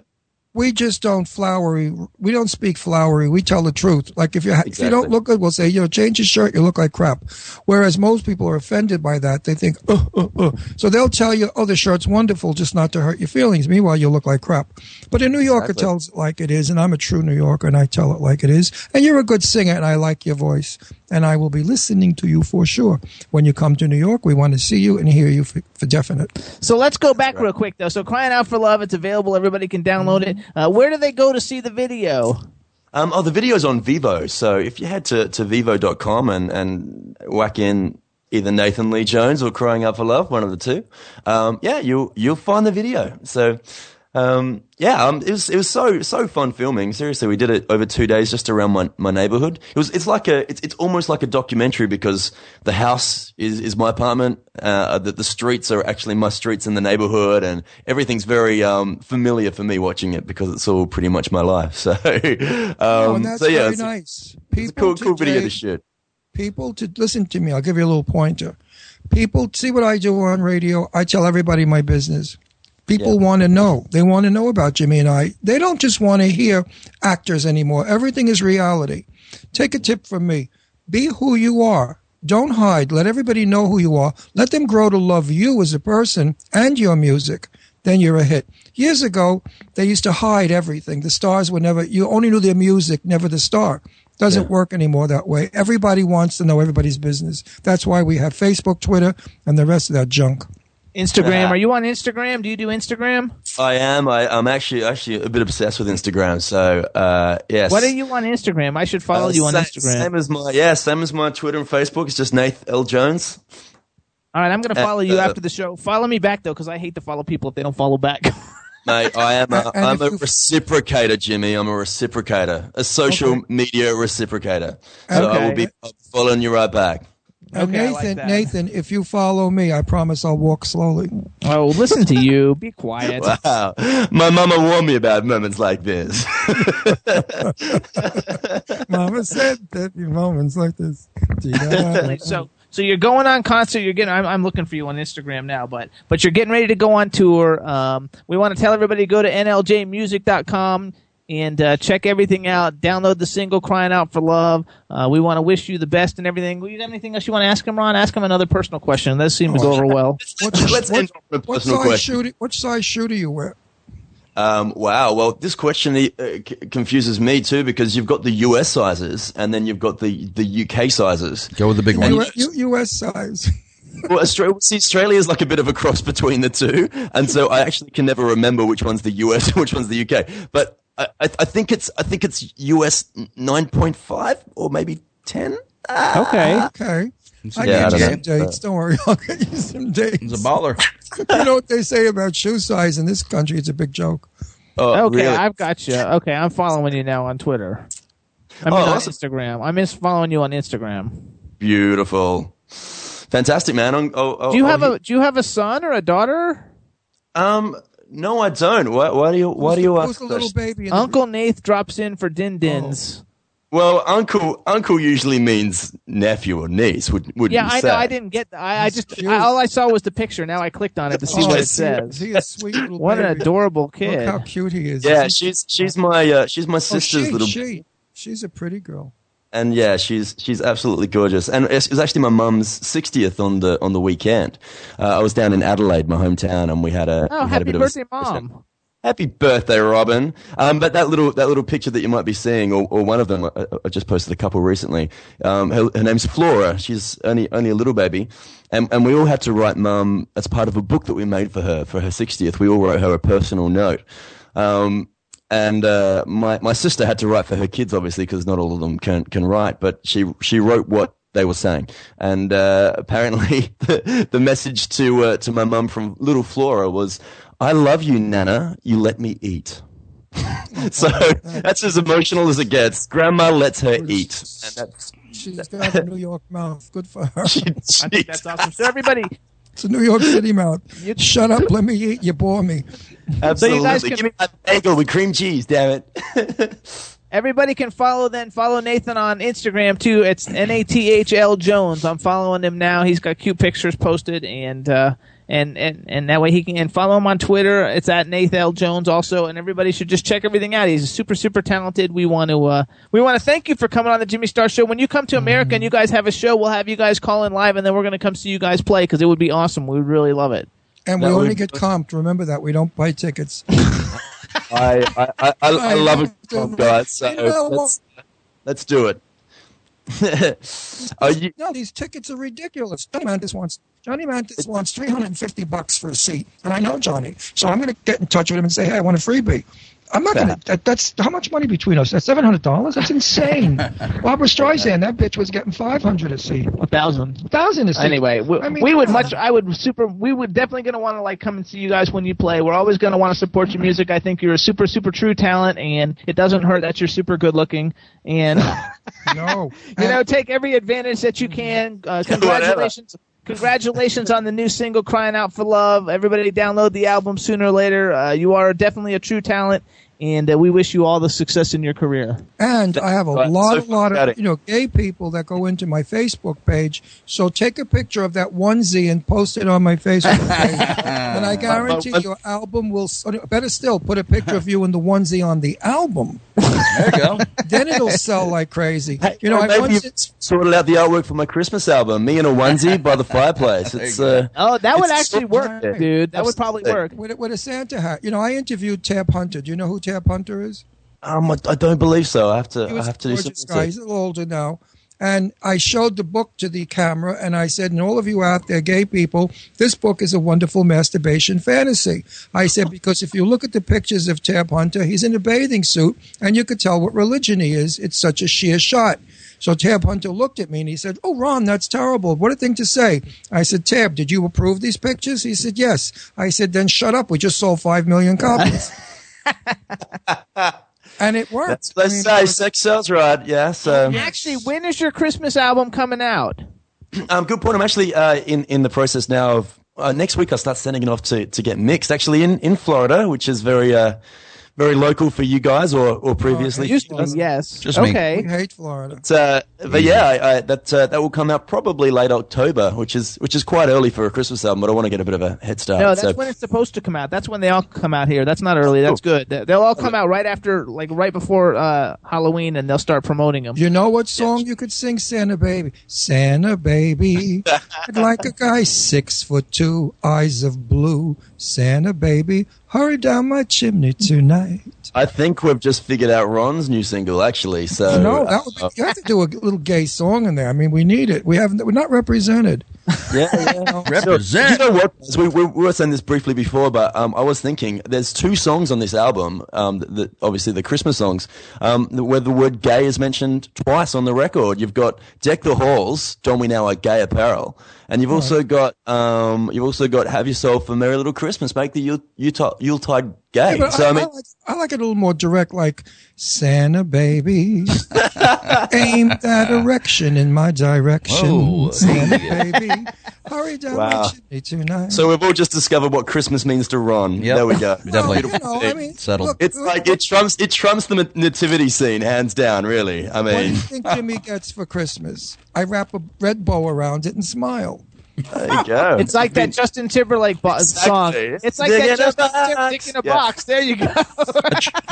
we just don't flowery. We don't speak flowery. We tell the truth. Like if you ha- if you don't look good, we'll say you know change your shirt. You look like crap. Whereas most people are offended by that. They think oh oh oh. So they'll tell you oh the shirt's wonderful just not to hurt your feelings. Meanwhile you look like crap. But a New Yorker Exactly. tells it like it is, and I'm a true New Yorker and I tell it like it is. And you're a good singer and I like your voice. And I will be listening to you for sure when you come to New York. We want to see you and hear you for, for definite. So let's go back real quick though. So crying out for love, it's available. Everybody can download it. Uh, where do they go to see the video? Um, oh, the video's on Vevo. So if you head to, to vevo.com and, and whack in either Nathan Leigh Jones or Crying Out for Love, one of the two, um, yeah, you'll, you'll find the video. So, um, yeah, um, it was, it was so, so fun filming. Seriously, we did it over two days just around my, my neighborhood. It was, it's like a, it's, it's almost like a documentary because the house is, is my apartment. Uh, the, the streets are actually my streets in the neighborhood and everything's very, um, familiar for me watching it because it's all pretty much my life. So, um, oh, and that's so yeah, it's, nice. it's a cool, cool video to today- shoot. people to listen to me. I'll give you a little pointer. People see what I do on radio. I tell everybody my business. People Yeah. want to know. They want to know about Jimmy and I. They don't just want to hear actors anymore. Everything is reality. Take a tip from me. Be who you are. Don't hide. Let everybody know who you are. Let them grow to love you as a person and your music. Then you're a hit. Years ago, they used to hide everything. The stars were never, you only knew their music, never the star. Doesn't work anymore that way. Everybody wants to know everybody's business. That's why we have Facebook, Twitter, and the rest of that junk. Instagram. Yeah. Are you on Instagram? Do you do Instagram? I am. I, I'm actually actually a bit obsessed with Instagram. So uh, yes. What are you on Instagram? I should follow Uh, you on sa- Instagram. Same as my yeah, same as my Twitter and Facebook. It's just Nath L Jones. All right, I'm going to Uh, follow you uh, after the show. Follow me back though, because I hate to follow people if they don't follow back. Mate, I am. A, I'm a reciprocator, Jimmy. I'm a reciprocator, a social Okay. media reciprocator. So I will be following you right back. And Okay, I like Nathan, that. Nathan, if you follow me, I promise I'll walk slowly. oh, listen to you. Be quiet. Wow, my mama warned me about moments like this. Mama said that in moments like this. so so you're going on concert you're getting I'm, I'm looking for you on instagram now but but you're getting ready to go on tour um, we want to tell everybody to go to nljmusic.com and uh, check everything out download the single crying out for love uh, we want to wish you the best and everything Do you got anything else you want to ask him ron ask him another personal question that seemed to go over well What, Let's what, end on what personal size question. shoe? do- What size shoe do you wear? Um, wow. Well, this question uh, c- confuses me too because you've got the US sizes and then you've got the, the UK sizes. Go with the big And one. U- U- U.S. size. Well, Australia, see, Australia is like a bit of a cross between the two, and so I actually can never remember which one's the US and which one's the UK. But I, I, I think it's I think it's US nine point five or maybe ten. Ah. okay Okay. I Yeah, I get you don't some know. dates. Don't worry. I'll get you some dates. He's a baller. you know what they say about shoe size in this country? It's a big joke. Oh, okay really? i've got you okay i'm following you now on twitter i mean Oh, on awesome. instagram i'm just following you on instagram Beautiful, fantastic, man. Oh, oh, do you oh, have he- a do you have a son or a daughter um? No, I don't. Why, why do you Why do you Who's ask? the little baby? In the- uncle nath drops in for din dins Well, uncle uncle usually means nephew or niece. Would would Yeah, you I say? know. I didn't get. I, I just. I, all I saw was the picture. Now I clicked on it to see Oh, what it he- says. Is he a sweet little What an baby? adorable Look kid! how cute he is. Yeah, Is he- she's she's my uh, she's my Oh, sister's she, little she. She's a pretty girl. And yeah, she's she's absolutely gorgeous. And it was actually my mum's sixtieth on the on the weekend. Uh, I was down in Adelaide, my hometown, and we had a Oh, we had a happy bit birthday, of a, mom! Happy birthday, Robin. Um, but that little that little picture that you might be seeing, or, or one of them, I, I just posted a couple recently. Um, her, her name's Flora. She's only only a little baby, and and we all had to write mum as part of a book that we made for her for her sixtieth. We all wrote her a personal note. Um, and uh, my my sister had to write for her kids, obviously, because not all of them can can write. But she she wrote what they were saying, and uh, apparently the, the message to uh, to my mum from little Flora was, "I love you, Nana. You let me eat." so that's as emotional as it gets. Grandma lets her eat, and that's She's got a New York mouth. Good for her. she, I think that's awesome. So everybody, It's a New York City mouth. You- Shut up. Let me eat. You bore me. absolutely. guys can- Give me that bagel with cream cheese, damn it. Everybody can follow then follow Nathan on Instagram too. It's N A T H L Jones. I'm following him now. He's got cute pictures posted and uh and, and and that way he can and follow him on Twitter. It's at Nathan L Jones also and everybody should just check everything out. He's super super talented. We want to uh we want to thank you for coming on the Jimmy Star show. When you come to America and you guys have a show, we'll have you guys call in live and then we're going to come see you guys play cuz it would be awesome. We would really love it. And we That only would- get comped. Remember that. We don't buy tickets. I, I, I, I, I love it, guys. So let's, let's do it. Are you, No, these tickets are ridiculous. Johnny Mathis wants Johnny Mathis wants three hundred and fifty bucks for a seat, and I know Johnny, so I'm going to get in touch with him and say, "Hey, I want a freebie." I'm not going to. That, that's how much money between us. That's seven hundred dollars. That's insane. Barbra Streisand, that bitch was getting five hundred a seat. A thousand. A Thousand a seat. Anyway, we, I mean, we would come much. I would super. We would definitely going to want to like come and see you guys when you play. We're always going to want to support your music. I think you're a super super true talent, and it doesn't hurt that you're super good looking. And No, you know, take every advantage that you can. Uh, congratulations. Congratulations on the new single "Crying Out for Love." Everybody, download the album sooner or later. Uh, you are definitely a true talent, and uh, we wish you all the success in your career. And I have a Right, lot, so a lot of you know gay people that go into my Facebook page. So take a picture of that onesie and post it on my Facebook page, and I guarantee but- your album will. Better still, put a picture of you in the onesie on the album. There you go. Then it'll sell like crazy. You know, I once you've sorted out the artwork for my Christmas album. Me in a onesie by the fireplace. It's uh, Oh, that would actually so work, right. dude. That would probably work. with, a- with a Santa hat. You know, I interviewed Tab Hunter. Do you know who Tab Hunter is? um, I, I don't believe so. I have to. He I was have a to do some gorgeous guy. He's a little older now. And I showed the book to the camera and I said, and all of you out there, gay people, this book is a wonderful masturbation fantasy. I said, because if you look at the pictures of Tab Hunter, he's in a bathing suit and you could tell what religion he is. It's such a sheer shot. So Tab Hunter looked at me and he said, Oh, Ron, that's terrible. What a thing to say. I said, Tab, did you approve these pictures? He said, Yes. I said, Then shut up. We just sold five million copies. and it worked. That's I let's mean, say sex sells, right? Yeah. So Actually, when is your Christmas album coming out? Um, good point. I'm actually uh, in in the process now of uh, next week. I start sending it off to to get mixed. Actually, in in Florida, which is very uh very local for you guys, or or previously. it for used to be, Yes. Just me. okay. We hate Florida. But, uh, but yeah, I, I, that uh, that will come out probably late October, which is which is quite early for a Christmas album. But I want to get a bit of a head start. No, that's so, when it's supposed to come out. That's when they all come out here. That's not early. That's good. They- They'll all come out right after, like right before uh, Halloween, and they'll start promoting them. You know what song you could sing, Santa Baby? Santa Baby, I'd like a guy six foot two, eyes of blue. Santa Baby, hurry down my chimney tonight. I think we've just figured out Ron's new single, actually. So no, that would be, you have to do a little gay song in there. I mean, we need it. We haven't. We're not represented. yeah, yeah. Represent. You know what? We, we, we were saying this briefly before, but um, I was thinking there's two songs on this album. Um, that obviously the Christmas songs, um, where the word "gay" is mentioned twice on the record. You've got "Deck the Halls," "Don't We Now Like Gay Apparel," and you've also got um, you've also got "Have Yourself a Merry Little Christmas." Make the Yule, Utah, Yuletide gay. Yeah, but so I, I mean, I, like, I like it a little more direct, like Santa Baby, aim that erection in my direction. Whoa. Santa Baby, hurry down Wow. my chimney tonight. so we've all just discovered what Christmas means to Ron. Yep. There we go. Definitely. you know, I mean, Settled. look, It's like it trumps it trumps the nativity scene hands down. Really, I mean, What do you think Jimmy gets for Christmas? I wrap a red bow around it and smile. There you go. It's like that Justin Timberlake bo- song. It's like Dick that Justin. Timberlake in a Yeah. box. There you go.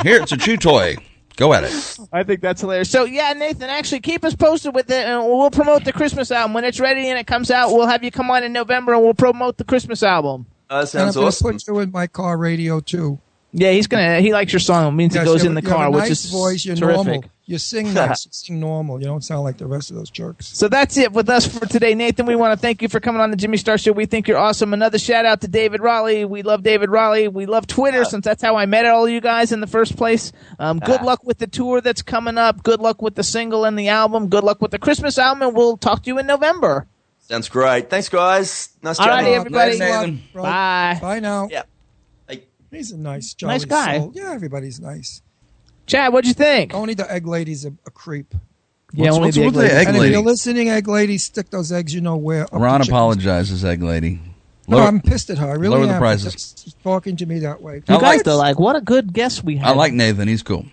Here, it's a chew toy. Go at it. I think that's hilarious. So yeah, Nathan, actually keep us posted with it, and we'll promote the Christmas album when it's ready and it comes out. We'll have you come on in November, and we'll promote the Christmas album. Uh, And I'm sounds going to awesome. put you in my car radio too. Yeah, he's gonna. He likes your song. It means Yes, it goes you in the have- you have car, a which is voice. You're terrific. normal. You sing nice. you sing normal. You don't sound like the rest of those jerks. So that's it with us for today, Nathan. We want to thank you for coming on the Jimmy Star Show. We think you're awesome. Another shout out to David Raleigh. We love David Raleigh. We love Twitter since that's how I met all you guys in the first place. Um, good luck with the tour that's coming up. Good luck with the single and the album. Good luck with the Christmas album, and we'll talk to you in November. Sounds great. Thanks, guys. Nice All chatting. righty, everybody. Thanks, Nathan. Bye. Bye now. Yeah. Hey. He's a nice, jolly Nice guy. soul. Yeah, everybody's nice. Chad, what'd you think? Only the egg lady's a, a creep. yeah, What's- only what's the with egg lady. the egg and if you're listening, egg lady, stick those eggs. You know where. up Ron apologizes, egg lady. No, I'm pissed at her. I really lower the am. prices. She's talking to me that way. I guys like- though, like what a good guest we have. I like Nathan. He's cool.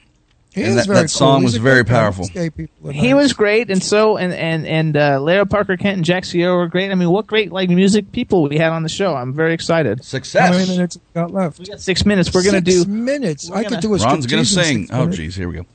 He And that- very that song cool. was very powerful. These Gay people are He was great, and so and and and uh, Lara Parker Kent and Jack Sierra were great. I mean, what great like music people we had on the show. I'm very excited. How many minutes we got left? We got six minutes. We're gonna Six do minutes. I gonna- could do a Ron's gonna sing. Oh, minutes. geez, here we go.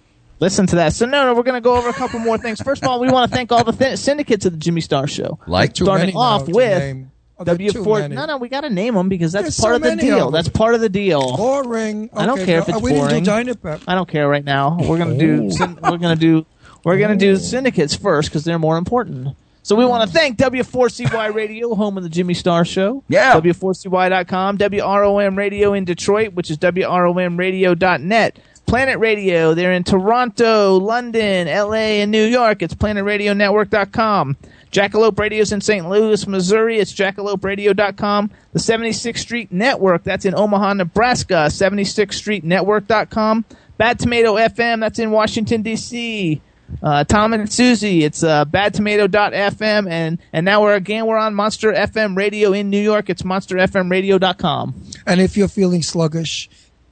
Listen to that. So no, no, we're going to go over a couple more things. First of all, we want to thank all the th- syndicates of the Jimmy Star Show. Like starting off with name. Oh, there are too W4. many. No, no, we got to name them because that's There's part so of the deal. of. That's part of the deal. Boring. I don't Okay, care if it's uh, we boring. didn't do Dynapep. I don't care right now. We're gonna do. We're gonna do. We're gonna do syndicates first because they're more important. So we want to thank W4CY Radio, home of the Jimmy Star Show. Yeah. W4CY.com, WROM Radio in Detroit, which is WROMRadio.net. Planet Radio, they're in Toronto, London, LA, and New York. It's PlanetRadioNetwork.com. Jackalope Radio's in St. Louis, Missouri. It's jackaloperadio.com. The 76th Street Network, that's in Omaha, Nebraska. 76thStreetNetwork.com. Bad Tomato FM, that's in Washington, D.C. Uh, Tom and Susie, it's uh, badtomato.fm. And, and now we're again, we're on Monster FM Radio in New York. It's monsterfmradio.com. And if you're feeling sluggish,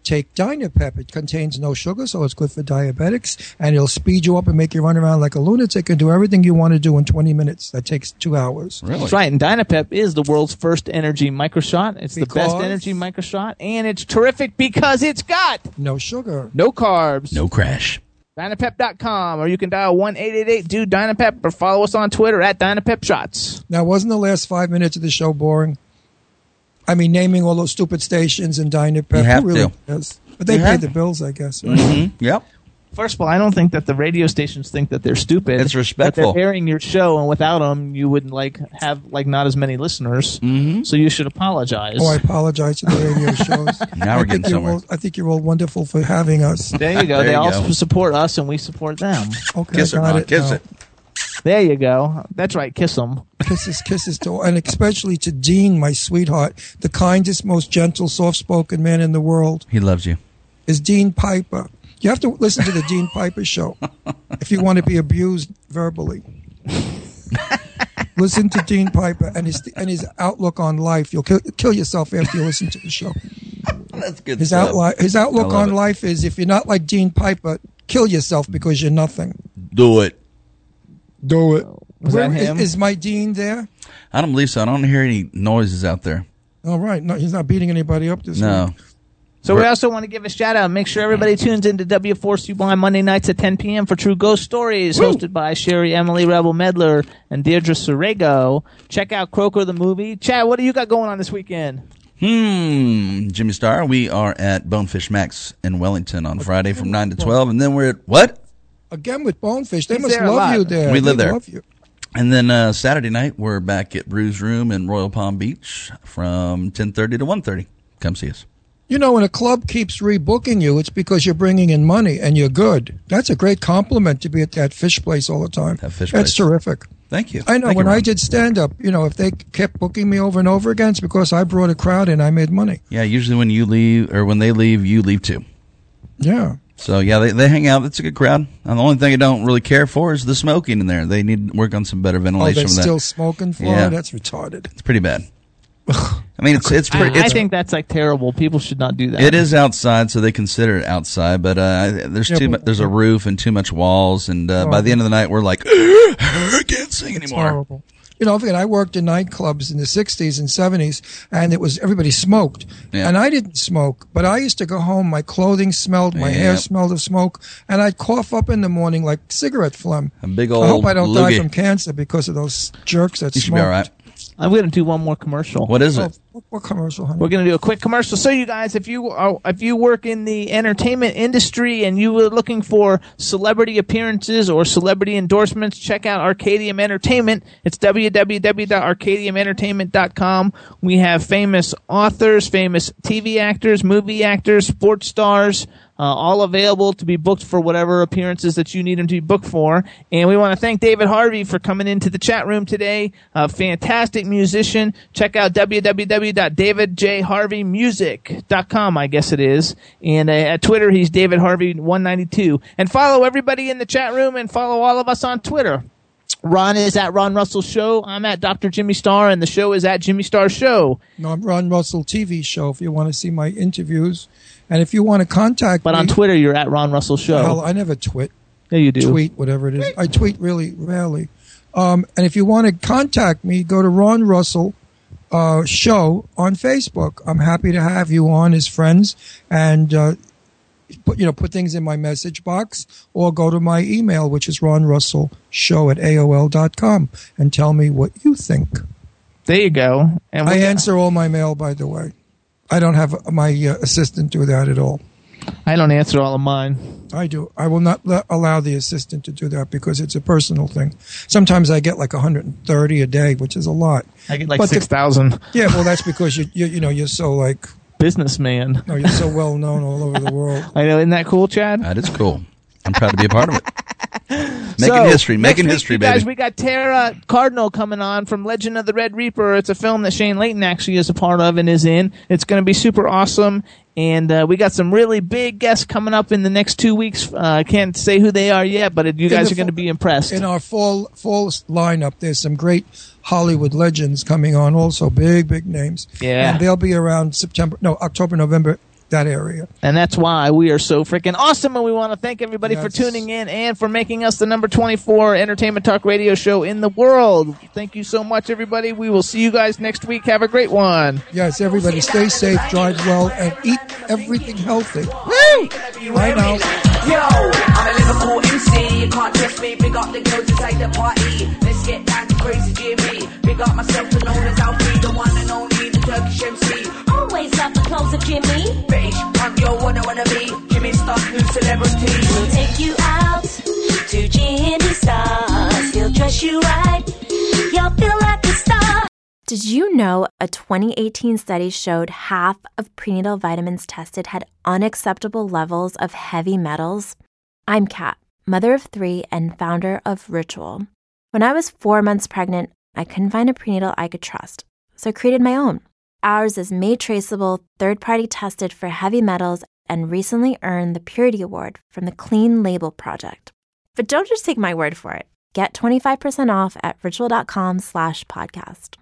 take Dynapep. It contains no sugar, so it's good for diabetics, and it'll speed you up and make you run around like a lunatic and do everything you want to do in 20 minutes. That takes two hours. Really? That's right. And Dynapep is the world's first energy microshot. It's the best Because? energy microshot, and it's terrific because it's got No sugar. no carbs. No crash. Dynapep.com, or you can dial 1 888 do Dynapep or follow us on Twitter at Dynapep Shots. Now, wasn't the last five minutes of the show boring? I mean, naming all those stupid stations and Dynapep. You have Who really to. does? But they You pay have the bills, I guess. right? Mm-hmm. Yep. First of all, I don't think that the radio stations think that they're stupid. It's That respectful. they're airing your show, and without them, you wouldn't like have like not as many listeners. Mm-hmm. So you should apologize. Oh, I apologize to the radio shows. Now we're I getting think you're somewhere. all- I think you're all wonderful for having us. there you go. There they you all go. support us, and we support them. Okay, Kiss it, I got it. Kiss now. it. There you go. That's right. Kiss them. Kisses, kisses to, and especially to Dean, my sweetheart, the kindest, most gentle, soft-spoken man in the world, He loves you. is Dean Piper. You have to listen to the Dean Piper show if you want to be abused verbally. listen to Dean Piper and his and his outlook on life. You'll kill, kill yourself after you listen to the show. That's good His stuff. outlook his outlook on it. life is if you're not like Dean Piper, kill yourself because you're nothing. Do it. Do it. Was Where- that is- him? is my Dean there? I don't believe so. I don't hear any noises out there. All right. No, he's not beating anybody up this No. week. So we also want to give a shout out. Make sure everybody tunes into W4CY Monday nights at 10 p.m. for True Ghost Stories, hosted by Sherry Emily Rebel Medler and Deirdre Sorego. Check out Croker the movie. Chad, what do you got going on this weekend? Hmm. Jimmy Star, we are at Bonefish Max in Wellington on Friday from 9 to 12. And then we're at what? Again with Bonefish. They He's must there a love lot. you there. We live They there. Love you. And then uh, Saturday night, we're back at Brews Room in Royal Palm Beach from 10.30 to 1.30. Come see us. You know, when a club keeps rebooking you, it's because you're bringing in money and you're good. That's a great compliment to be at that fish place all the time. That fish That's place. terrific. Thank you. I know Thank when you, I Ron. did stand up, you know, if they kept booking me over and over again, it's because I brought a crowd and I made money. Yeah, usually when you leave, or when they leave, you leave too. Yeah. So yeah, they, they hang out. It's a good crowd. And the only thing I don't really care for is the smoking in there. They need to work on some better Oh, ventilation they're from that. still smoking for Yeah. That's retarded. It's pretty bad. I mean, it's it's I, pretty. I It's, think that's like terrible. People should not do that. it is outside, so they consider it outside. But uh, there's Yeah, too but- much. There's a roof and too much walls, and uh, by Oh. the end of the night, we're like, I can't sing It's anymore. Horrible. You know, again, I worked in nightclubs in the '60s and '70s, and it was everybody smoked, Yeah. and I didn't smoke, but I used to go home. My clothing smelled, my hair smelled of smoke, and I'd cough up in the morning like cigarette phlegm. A big old. I hope I don't die from cancer because of those jerks that You should smoke. be all right. I'm going to do one more commercial. What is Oh, it? What, commercial, honey? We're going to do a quick commercial. So, you guys, if you are, if you work in the entertainment industry and you were looking for celebrity appearances or celebrity endorsements, check out Arcadium Entertainment. It's www.arcadiumentertainment.com. We have famous authors, famous TV actors, movie actors, sports stars. Uh, all available to be booked for whatever appearances that you need them to be booked for. And we want to thank David Harvey for coming into the chat room today. A fantastic musician. Check out www.davidjharveymusic.com, I guess it is. And uh, at Twitter, he's David Harvey192. And follow everybody in the chat room and follow all of us on Twitter. Ron is at Ron Russell Show. I'm at Dr. Jimmy Star, and the show is at Jimmy Star Show. No, I'm Ron Russell TV show. If you want to see my interviews And if you want to contact But me, on Twitter, you're at Ron Russell Show. Hell, I never tweet. Yeah, you do. Tweet, whatever it is. I tweet really rarely. Um, and if you want to contact me, go to Ron Russell uh, Show on Facebook. I'm happy to have you on as friends and uh, put you know put things in my message box or go to my email, which is Ron Russell Show at AOL.com and tell me what you think. There you go. And I answer all my mail, by the way. I don't have my uh, assistant do that at all. I don't answer all of mine. I do. I will not let, allow the assistant to do that because it's a personal thing. Sometimes I get like 130 a day, which is a lot. I get like But six thousand. Yeah, well, that's because you you you know you're so like Businessman. no, you're so well known all over the world. I know. Isn't that cool, Chad? That is cool. I'm proud to be a part of it. Making So, history, making next week, history, guys, baby. we got Tara Cardinal coming on from Legend of the Red Reaper. It's a film that Shane Layton actually is a part of and is in. It's going to be super awesome. And uh, we got some really big guests coming up in the next two weeks. Uh, I can't say who they are yet, but you guys are going to be impressed. In our fall fall lineup, there's some great Hollywood legends coming on. Also, big big names. Yeah. and they'll be around September, no October, November, that area. And that's why we are so freaking awesome. And we want to thank everybody for tuning in and for making us the number 24 entertainment talk radio show in the world. Thank you so much, everybody. We will see you guys next week. Have a great one. Yes, everybody, stay safe, drive well, and eat everything healthy. Bye now. Yo, I'm a Liverpool MC. You can't test me. Big up the girls inside the party. Let's get down to crazy Jimmy. Big up myself and known as Alfie, the one and only, the Turkish MC. Always love the clothes of Jimmy. Punk, yo, what I wanna be. Jimmy Star, new celebrity. He'll take you out to Jimmy Stars. He'll dress you right. You'll feel like a star. Did you know a 2018 study showed half of prenatal vitamins tested had unacceptable levels of heavy metals? I'm Kat, mother of three and founder of Ritual. When I was four months pregnant, I couldn't find a prenatal I could trust, so I created my own. Ours is made traceable, third party tested for heavy metals, and recently earned the Purity Award from the Clean Label Project. But don't just take my word for it. Get 25% off at ritual.com slash podcast.